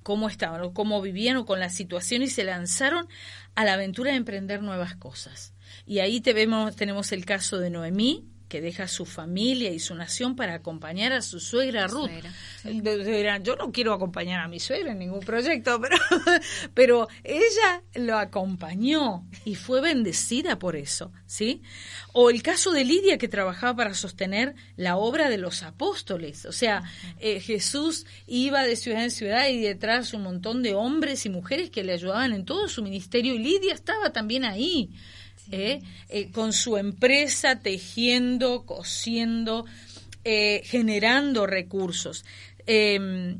[SPEAKER 3] cómo estaban o cómo vivían o con la situación y se lanzaron a la aventura de emprender nuevas cosas. Y ahí te vemos, tenemos el caso de Noemí, que deja su familia y su nación para acompañar a su suegra Ruth.
[SPEAKER 7] Suegra,
[SPEAKER 3] De- dirán, yo no quiero acompañar a mi suegra en ningún proyecto, pero, pero ella lo acompañó y fue bendecida por eso, ¿sí? O el caso de Lidia que trabajaba para sostener la obra de los apóstoles, o sea, eh, Jesús iba de ciudad en ciudad y detrás un montón de hombres y mujeres que le ayudaban en todo su ministerio y Lidia estaba también ahí. ¿Eh? Eh, con su empresa tejiendo, cosiendo, eh, generando recursos. Eh,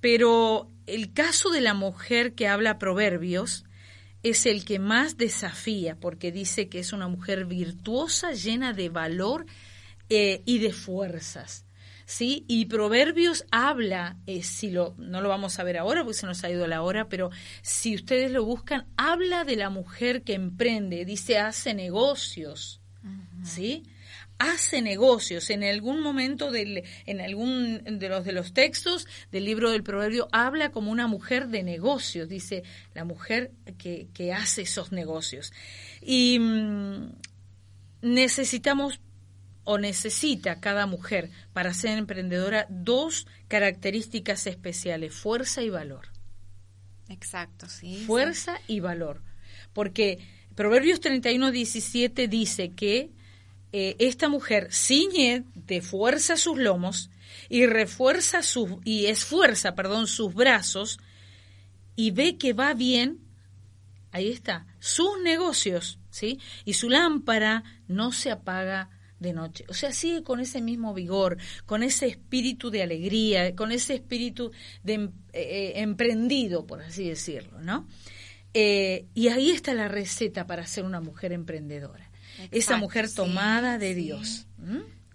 [SPEAKER 3] pero el caso de la mujer que habla proverbios es el que más desafía, porque dice que es una mujer virtuosa, llena de valor y de fuerzas. ¿Sí? Y Proverbios habla, eh, si lo, no lo vamos a ver ahora porque se nos ha ido la hora, pero si ustedes lo buscan, habla de la mujer que emprende, dice hace negocios, ¿sí? Hace negocios. En algún momento del, en algún de los de los textos del libro del Proverbio habla como una mujer de negocios, dice la mujer que, que hace esos negocios. Y mm, necesitamos o necesita cada mujer para ser emprendedora dos características especiales, fuerza y valor.
[SPEAKER 7] Exacto, sí.
[SPEAKER 3] Fuerza y valor. Porque Proverbios 31, 17 dice que eh, esta mujer ciñe de fuerza sus lomos y refuerza sus, y esfuerza, perdón, sus brazos y ve que va bien, ahí está, sus negocios, ¿sí? Y su lámpara no se apaga de noche. O sea, sigue con ese mismo vigor, con ese espíritu de alegría, con ese espíritu de em- eh, emprendido, por así decirlo, ¿no? Eh, y ahí está la receta para ser una mujer emprendedora. Esa mujer
[SPEAKER 7] sí,
[SPEAKER 3] tomada de
[SPEAKER 7] sí.
[SPEAKER 3] Dios.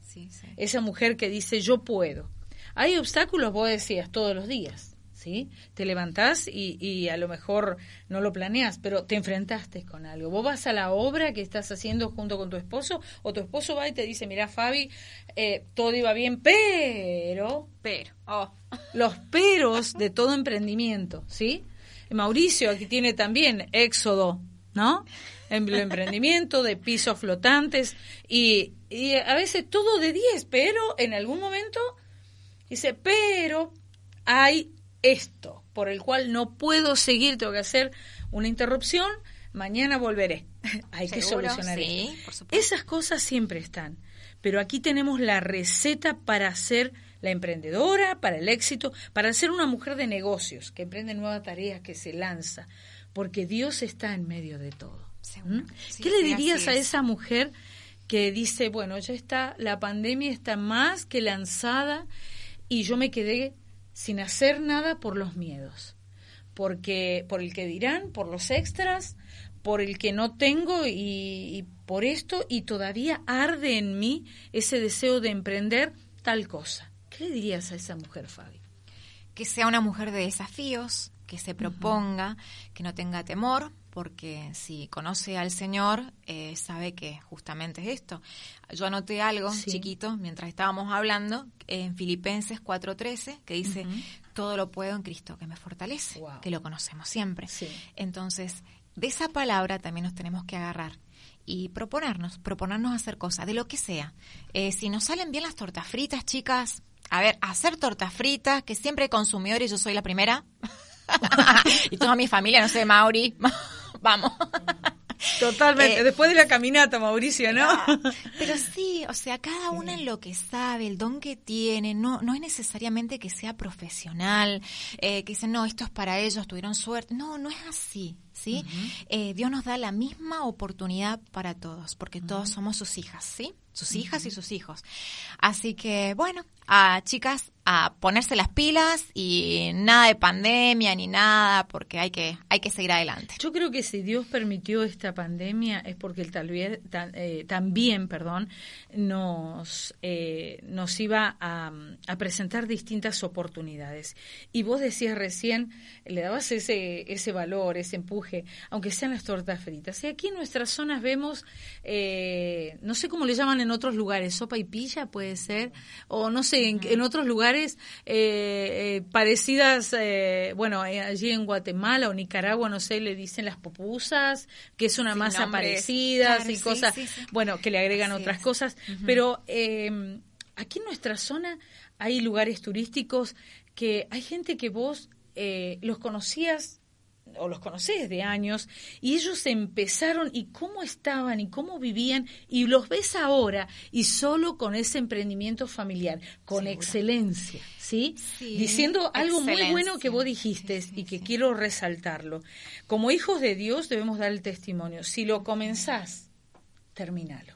[SPEAKER 7] sí.
[SPEAKER 3] Esa mujer que dice yo puedo. Hay obstáculos, vos decías, todos los días, ¿sí? Te levantás y, y a lo mejor no lo planeas, pero te enfrentaste con algo. Vos vas a la obra que estás haciendo junto con tu esposo o tu esposo va y te dice, mira Fabi, eh, todo iba bien, pero
[SPEAKER 7] Pero, oh,
[SPEAKER 3] los peros de todo emprendimiento, ¿sí? Mauricio aquí tiene también Éxodo ¿no? En el emprendimiento de pisos flotantes y, y a veces todo de 10, pero en algún momento dice, pero hay esto por el cual no puedo seguir, tengo que hacer una interrupción, mañana volveré. hay que solucionar
[SPEAKER 7] sí,
[SPEAKER 3] esto. Esas cosas siempre están, pero aquí tenemos la receta para ser la emprendedora, para el éxito, para ser una mujer de negocios, que emprende nuevas tareas, que se lanza, porque Dios está en medio de todo. ¿Mm?
[SPEAKER 7] Sí,
[SPEAKER 3] ¿Qué le dirías a
[SPEAKER 7] es.
[SPEAKER 3] esa mujer que dice, bueno, ya está, la pandemia está más que lanzada y yo me quedé sin hacer nada por los miedos? Porque, por el que dirán, por los extras, por el que no tengo y, y por esto, y todavía arde en mí ese deseo de emprender tal cosa. ¿Qué le dirías a esa mujer, Fabi?
[SPEAKER 7] que sea una mujer de desafíos, que se proponga, que no tenga temor, porque si conoce al Señor, eh, sabe que justamente es esto. Yo anoté algo
[SPEAKER 3] Sí.
[SPEAKER 7] chiquito mientras estábamos hablando en Filipenses 4:13, que dice, todo lo puedo en Cristo que me fortalece,
[SPEAKER 3] Wow.
[SPEAKER 7] que lo conocemos siempre.
[SPEAKER 3] Sí.
[SPEAKER 7] Entonces, de esa palabra también nos tenemos que agarrar y proponernos, proponernos hacer cosas, de lo que sea. Eh, si nos salen bien las tortas fritas, chicas, a ver, hacer tortas fritas, que siempre hay consumidores, yo soy la primera. y toda mi familia, no sé, Mauri, vamos.
[SPEAKER 3] Totalmente.
[SPEAKER 7] Eh,
[SPEAKER 3] Después de la caminata, Mauricio, ¿no?
[SPEAKER 7] Pero sí, o sea, cada una en lo que sabe, el don que tiene, no, no es necesariamente que sea profesional, eh, que dicen, no, esto es para ellos, tuvieron suerte. No, no es así, ¿sí? Eh, Dios nos da la misma oportunidad para todos, porque todos somos sus hijas, ¿sí? Sus hijas y sus hijos. Así que, bueno, a chicas, a ponerse las pilas y nada de pandemia ni nada, porque hay que, hay que seguir adelante.
[SPEAKER 3] Yo creo que si Dios permitió esta pandemia es porque él tal vez, eh, también perdón, nos, eh, nos iba a, a presentar distintas oportunidades. Y vos decías recién, le dabas ese, ese valor, ese empuje, aunque sean las tortas fritas. Y aquí en nuestras zonas vemos, eh, no sé cómo le llaman en otros lugares, sopa y pilla puede ser, o no sé, en, en otros lugares eh, eh, parecidas, eh, bueno, eh, allí en Guatemala o Nicaragua, no sé, le dicen las pupusas, que es una masa
[SPEAKER 7] nombres.
[SPEAKER 3] parecida
[SPEAKER 7] Claro,
[SPEAKER 3] y
[SPEAKER 7] sí,
[SPEAKER 3] cosas,
[SPEAKER 7] sí, sí.
[SPEAKER 3] bueno, que le agregan
[SPEAKER 7] Así
[SPEAKER 3] otras
[SPEAKER 7] es.
[SPEAKER 3] cosas, pero eh, aquí en nuestra zona hay lugares turísticos que hay gente que vos eh, los conocías o los conocés de años y ellos empezaron y cómo estaban y cómo vivían y los ves ahora y solo con ese emprendimiento familiar, con excelencia, ¿sí?
[SPEAKER 7] Sí,
[SPEAKER 3] Diciendo algo muy bueno que vos dijiste
[SPEAKER 7] Sí, sí,
[SPEAKER 3] y que quiero resaltarlo. Como hijos de Dios debemos dar el testimonio. Si lo comenzás, terminalo.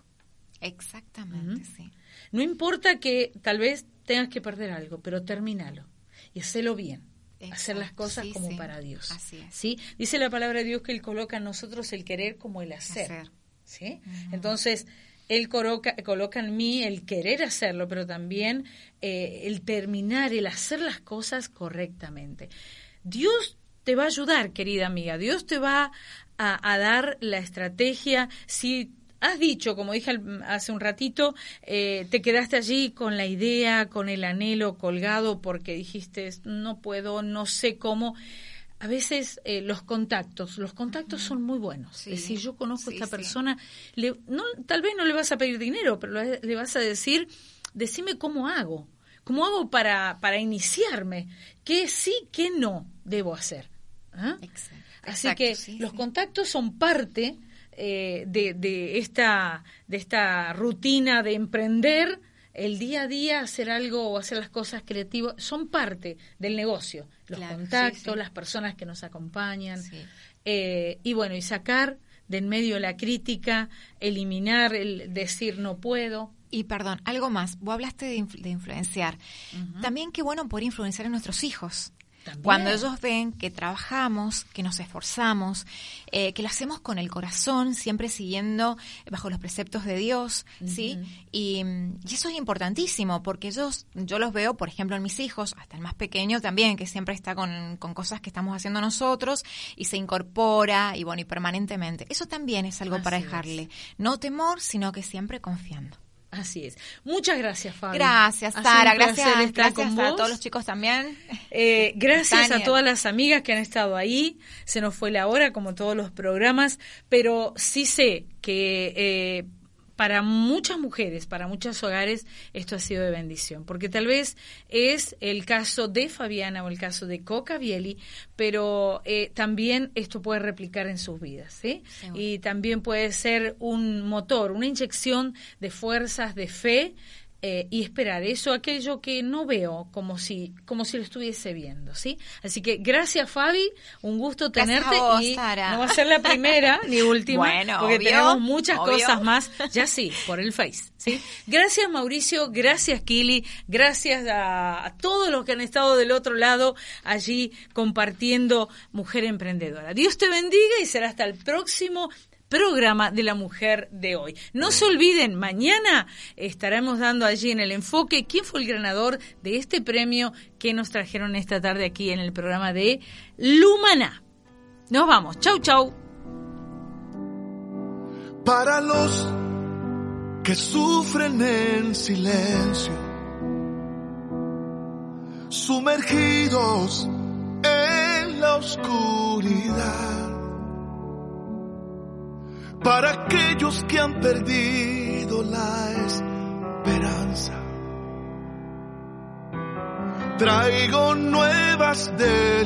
[SPEAKER 7] Exactamente, sí.
[SPEAKER 3] No importa que tal vez tengas que perder algo, pero termínalo y hacelo bien. Hacer las cosas
[SPEAKER 7] sí,
[SPEAKER 3] como
[SPEAKER 7] sí.
[SPEAKER 3] para Dios.
[SPEAKER 7] Así es.
[SPEAKER 3] ¿Sí? Dice la palabra de Dios que Él coloca en nosotros el querer como el hacer.
[SPEAKER 7] Hacer.
[SPEAKER 3] ¿Sí? Entonces, Él coloca, coloca en mí el querer hacerlo, pero también eh, el terminar, el hacer las cosas correctamente. Dios te va a ayudar, querida amiga. Dios te va a, a dar la estrategia. Si has dicho, como dije al- hace un ratito, eh, te quedaste allí con la idea, con el anhelo colgado porque dijiste, no puedo, no sé cómo. A veces eh, los contactos, los contactos son muy buenos.
[SPEAKER 7] Sí.
[SPEAKER 3] Es decir, yo conozco a
[SPEAKER 7] Sí,
[SPEAKER 3] esta
[SPEAKER 7] sí.
[SPEAKER 3] persona, le- no, tal vez no le vas a pedir dinero, pero le, vas a decir, decime cómo hago, cómo hago para, para iniciarme, qué sí, qué no debo hacer. ¿Ah?
[SPEAKER 7] Exacto.
[SPEAKER 3] Así
[SPEAKER 7] Exacto,
[SPEAKER 3] que los contactos son parte eh, de, de esta de esta rutina de emprender el día a día, hacer algo o hacer las cosas creativas, son parte del negocio. Los
[SPEAKER 7] Claro,
[SPEAKER 3] contactos,
[SPEAKER 7] sí.
[SPEAKER 3] las personas que nos acompañan.
[SPEAKER 7] Sí.
[SPEAKER 3] Eh, y bueno, y sacar de en medio la crítica, eliminar el decir no puedo.
[SPEAKER 7] Y perdón, algo más. Vos hablaste de, influ- de influenciar. También qué bueno poder influenciar a nuestros hijos.
[SPEAKER 3] También.
[SPEAKER 7] Cuando ellos ven que trabajamos, que nos esforzamos, eh, que lo hacemos con el corazón, siempre siguiendo bajo los preceptos de Dios, ¿sí? Y, y eso es importantísimo, porque ellos, yo los veo, por ejemplo, en mis hijos, hasta el más pequeño también, que siempre está con, con cosas que estamos haciendo nosotros y se incorpora y bueno, y permanentemente. Eso también es algo para
[SPEAKER 3] es.
[SPEAKER 7] dejarle. No temor, sino que siempre confiando.
[SPEAKER 3] Así es. Muchas gracias, Fabi.
[SPEAKER 7] Gracias, Sara. Gracias,
[SPEAKER 3] estar
[SPEAKER 7] gracias
[SPEAKER 3] con
[SPEAKER 7] a
[SPEAKER 3] vos.
[SPEAKER 7] todos los chicos también.
[SPEAKER 3] Eh, gracias a todas las amigas que han estado ahí. Se nos fue la hora, como todos los programas, pero sí sé que eh, para muchas mujeres, para muchos hogares, esto ha sido de bendición, porque tal vez es el caso de Fabiana o el caso de Coca Bieli, pero eh, también esto puede replicar en sus vidas, ¿sí?
[SPEAKER 7] Seguro.
[SPEAKER 3] Y también puede ser un motor, una inyección de fuerzas, de fe eh, y esperar eso, aquello que no veo como si, como si lo estuviese viendo, ¿sí? Así que gracias Fabi, un gusto tenerte
[SPEAKER 7] vos,
[SPEAKER 3] y
[SPEAKER 7] Sara.
[SPEAKER 3] no va a ser la primera ni última,
[SPEAKER 7] Bueno,
[SPEAKER 3] porque
[SPEAKER 7] obvio,
[SPEAKER 3] tenemos muchas
[SPEAKER 7] obvio.
[SPEAKER 3] cosas más, ya sí, por el Face, ¿sí? Gracias Mauricio, gracias Kili, gracias a, a todos los que han estado del otro lado allí compartiendo Mujer Emprendedora. Dios te bendiga y será hasta el próximo programa de la mujer de hoy. No se olviden, mañana estaremos dando allí en el enfoque quién fue el ganador de este premio que nos trajeron esta tarde aquí en el programa de Lumana. Nos vamos. Chau, chau.
[SPEAKER 8] para los que sufren en silencio, sumergidos en la oscuridad, para aquellos que han perdido la esperanza. Traigo nuevas de